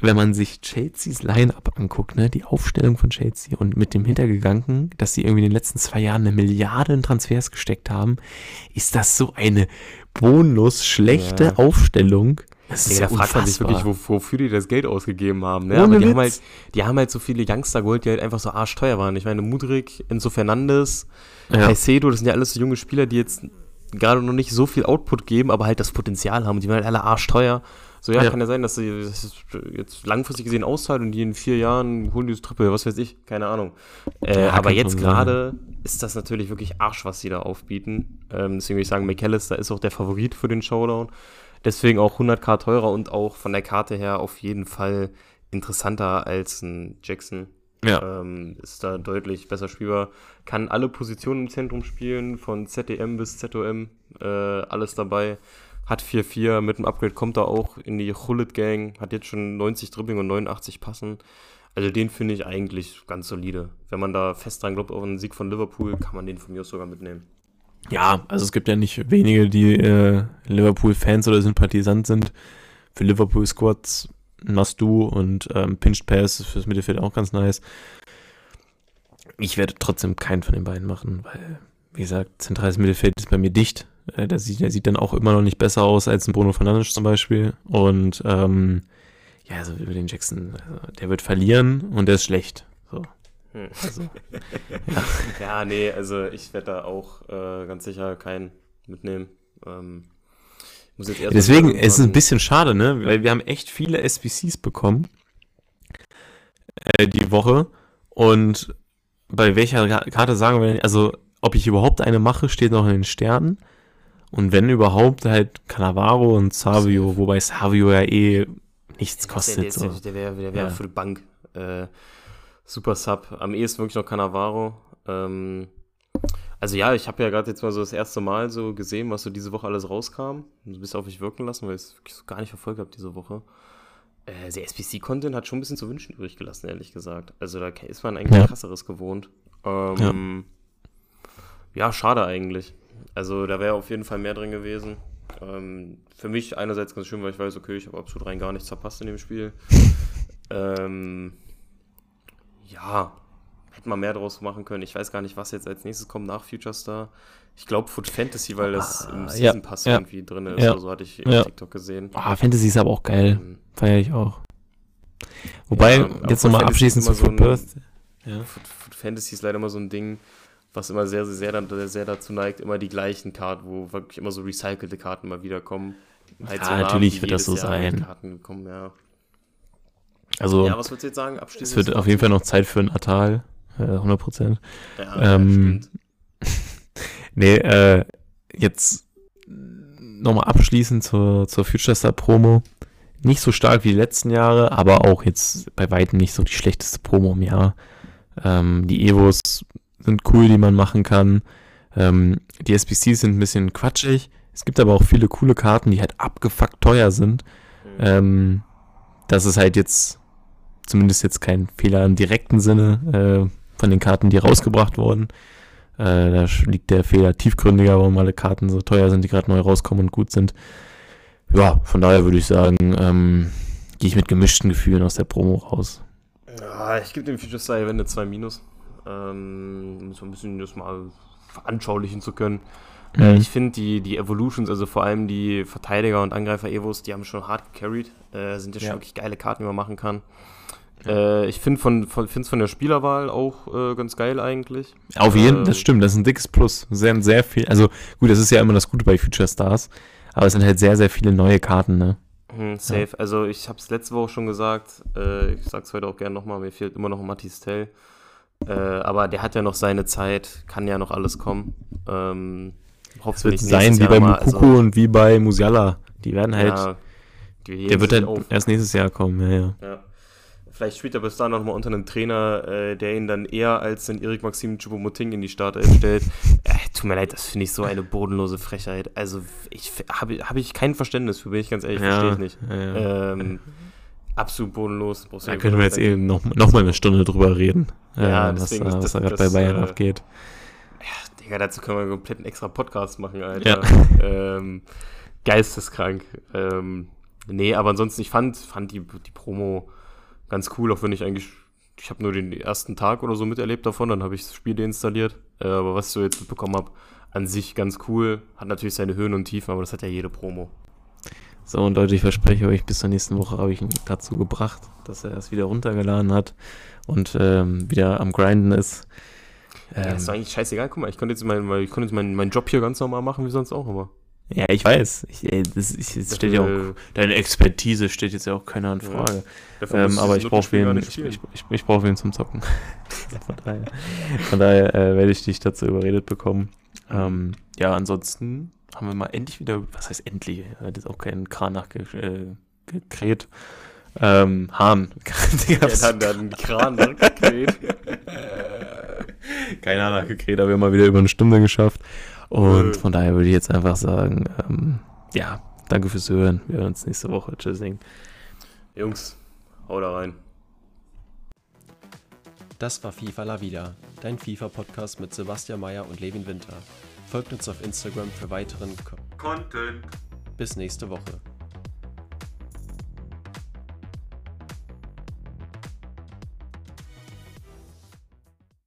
wenn man sich Chelseas Line-Up anguckt, ne, die Aufstellung von Chelsea und mit dem Hintergedanken, dass sie irgendwie in den letzten zwei Jahren eine Milliarde in Transfers gesteckt haben, ist das so eine bonus schlechte Ja. Aufstellung. Das ist Digga, ja da fragt man sich wirklich, wo, wofür die das Geld ausgegeben haben. Ne? Ohne Aber die haben, halt, die haben halt so viele Youngster geholt, die halt einfach so arschteuer waren. Ich meine, Mudrik, Enzo Fernandes, ja. Caicedo, das sind ja alles so junge Spieler, die jetzt gerade noch nicht so viel Output geben, aber halt das Potenzial haben. Die waren halt alle arschteuer. So, ja, Ja. kann ja sein, dass sie das jetzt langfristig gesehen auszahlt und die in vier Jahren holen dieses Triple, was weiß ich, keine Ahnung. Äh, Ja, aber jetzt gerade ist das natürlich wirklich Arsch, was sie da aufbieten. Ähm, deswegen würde ich sagen, McAllister ist auch der Favorit für den Showdown. Deswegen auch 100k teurer und auch von der Karte her auf jeden Fall interessanter als ein Jackson. Ja. Ähm, ist da deutlich besser spielbar. Kann alle Positionen im Zentrum spielen, von ZDM bis ZOM, äh, alles dabei. Hat 4-4, mit dem Upgrade kommt er auch in die Hullet Gang, hat jetzt schon 90 Dribbling und 89 Passen. Also den finde ich eigentlich ganz solide. Wenn man da fest dran glaubt auf einen Sieg von Liverpool, kann man den von mir aus sogar mitnehmen. Ja, also es gibt ja nicht wenige, die äh, Liverpool-Fans oder Sympathisant sind. Für Liverpool-Squads Nastu und ähm, Pinched Pass ist fürs Mittelfeld auch ganz nice. Ich werde trotzdem keinen von den beiden machen, weil, wie gesagt, zentrales Mittelfeld ist bei mir dicht. Äh, der, sieht, der sieht dann auch immer noch nicht besser aus als ein Bruno Fernandes zum Beispiel. Und ähm, ja, also über den Jackson, also, der wird verlieren und der ist schlecht. So. Hm. Also, ja. ja, nee, also ich werde da auch äh, ganz sicher keinen mitnehmen. Ähm, Deswegen ist es ein bisschen schade, ne? Weil wir haben echt viele SBCs bekommen äh, die Woche. Und bei welcher Karte sagen wir, also ob ich überhaupt eine mache, steht noch in den Sternen. Und wenn überhaupt, halt Cannavaro und Savio, wobei Savio ja eh nichts kostet. Der, der, der wäre wär, wär ja. für die Bank. Äh, super Sub. Am ehesten wirklich noch Cannavaro. Ähm, also ja, ich habe ja gerade jetzt mal so das erste Mal so gesehen, was so diese Woche alles rauskam. Ein bisschen auf mich wirken lassen, weil ich es gar nicht verfolgt habe diese Woche. Äh, der SPC-Content hat schon ein bisschen zu wünschen übrig gelassen, ehrlich gesagt. Also da ist man eigentlich ja. krasseres gewohnt. Ähm, ja. ja. schade eigentlich. Also da wäre auf jeden Fall mehr drin gewesen. Ähm, für mich einerseits ganz schön, weil ich weiß, okay, ich habe absolut rein gar nichts verpasst in dem Spiel. ähm, ja, hätte man mehr daraus machen können. Ich weiß gar nicht, was jetzt als nächstes kommt nach Future Star. Ich glaube Food Fantasy, weil das ah, im Season Pass ja, irgendwie drin ist. Ja, so hatte ich ja. TikTok gesehen. Ah, Fantasy ist aber auch geil. Ähm, Feiere ich auch. Wobei, ja, jetzt nochmal abschließend zu Food Birth. Ja. Food, Food, Fantasy ist leider immer so ein Ding, was immer sehr, sehr, sehr, sehr dazu neigt, immer die gleichen Karten, wo wirklich immer so recycelte Karten mal wiederkommen. Halt ja, so natürlich wird das so Jahr sein. Karten kommen, ja. Also, ja, was würdest du jetzt sagen? Es wird auf jeden Fall noch Zeit für ein Atal. 100 Prozent. Ja, ähm, nee, äh, jetzt nochmal abschließend zur, zur Future Star Promo. Nicht so stark wie die letzten Jahre, aber auch jetzt bei weitem nicht so die schlechteste Promo im Jahr. Ähm, die Evos sind cool, die man machen kann. Ähm, die SBCs sind ein bisschen quatschig. Es gibt aber auch viele coole Karten, die halt abgefuckt teuer sind. Mhm. Ähm, das ist halt jetzt zumindest jetzt kein Fehler im direkten Sinne. Äh, von den Karten, die rausgebracht wurden. Äh, da liegt der Fehler tiefgründiger, warum alle Karten so teuer sind, die gerade neu rauskommen und gut sind. Ja, von daher würde ich sagen, ähm, gehe ich mit gemischten Gefühlen aus der Promo raus. Ja, ich gebe dem Future Style Wende 2 Minus. Ähm, um so ein bisschen das mal veranschaulichen zu können. Mhm. Äh, ich finde die, die Evolutions, also vor allem die Verteidiger und Angreifer-Evos, die haben schon hart gecarried. Äh, sind ja schon ja. wirklich geile Karten, die man machen kann. Äh, ich finde von, von, von der Spielerwahl auch äh, ganz geil eigentlich. Auf jeden, äh, das stimmt, das ist ein dickes Plus. Sehr, sehr viel. Also gut, das ist ja immer das Gute bei Future Stars, aber es sind halt sehr, sehr viele neue Karten, ne? Mhm, safe. Ja. Also ich habe es letzte Woche schon gesagt, äh, ich sag's heute auch gerne nochmal, mir fehlt immer noch Matis Tell. Äh, aber der hat ja noch seine Zeit, kann ja noch alles kommen. Ähm, es wird sein wie bei Mukuku also, und wie bei Musiala. Die werden halt. Ja, die der wird halt erst nächstes Jahr kommen, ja, ja. ja. Vielleicht spielt er bis dahin noch mal unter einem Trainer, äh, der ihn dann eher als den Erik Maxim Choupo-Moting in die Startelf stellt. Äh, tut mir leid, das finde ich so eine bodenlose Frechheit. Also ich habe hab ich kein Verständnis für, bin ich ganz ehrlich, ja, verstehe ich nicht. Ja, ja. Ähm, absolut bodenlos. Da können wir jetzt eben noch, noch mal eine Stunde drüber reden, ja, äh, was, deswegen, was, was da gerade bei Bayern äh, abgeht. Ja, Digga, dazu können wir einen kompletten extra Podcast machen, Alter. Ähm, geisteskrank. Ähm, nee, aber ansonsten, ich fand, fand die, die Promo ganz cool, auch wenn ich eigentlich, ich habe nur den ersten Tag oder so miterlebt davon, dann habe ich das Spiel deinstalliert. Äh, aber was ich so jetzt mitbekommen habe, an sich ganz cool. Hat natürlich seine Höhen und Tiefen, aber das hat ja jede Promo. So, und Leute, ich verspreche euch, bis zur nächsten Woche habe ich ihn dazu gebracht, dass er es wieder runtergeladen hat und ähm, wieder am Grinden ist. Ähm, ja, ist eigentlich scheißegal. Guck mal, ich konnte jetzt, mein, ich konnte jetzt meinen, meinen Job hier ganz normal machen, wie sonst auch immer. Ja, ich weiß. Ich, ey, das, ich, das steht ja auch, deine Expertise steht jetzt ja auch keiner in Frage. Ja, ähm, aber ich brauche wen, ich, ich, ich, ich brauche wen zum Zocken. von daher, von daher äh, werde ich dich dazu überredet bekommen. Ähm, ja, ansonsten haben wir mal endlich wieder, was heißt endlich? Das ist auch kein Kran nachgekräht. Äh, Ähm, Hahn. Ja, dann, dann einen Kran nachgekräht. Keiner nachgekräht, aber wir haben mal wieder über eine Stunde geschafft. Und von daher würde ich jetzt einfach sagen, ähm, ja, danke fürs Hören. Wir hören uns nächste Woche. Tschüssing. Jungs, hau da rein. Das war FIFA La Vida, dein FIFA-Podcast mit Sebastian Mayer und Levin Winter. Folgt uns auf Instagram für weiteren Ko Content. Bis nächste Woche.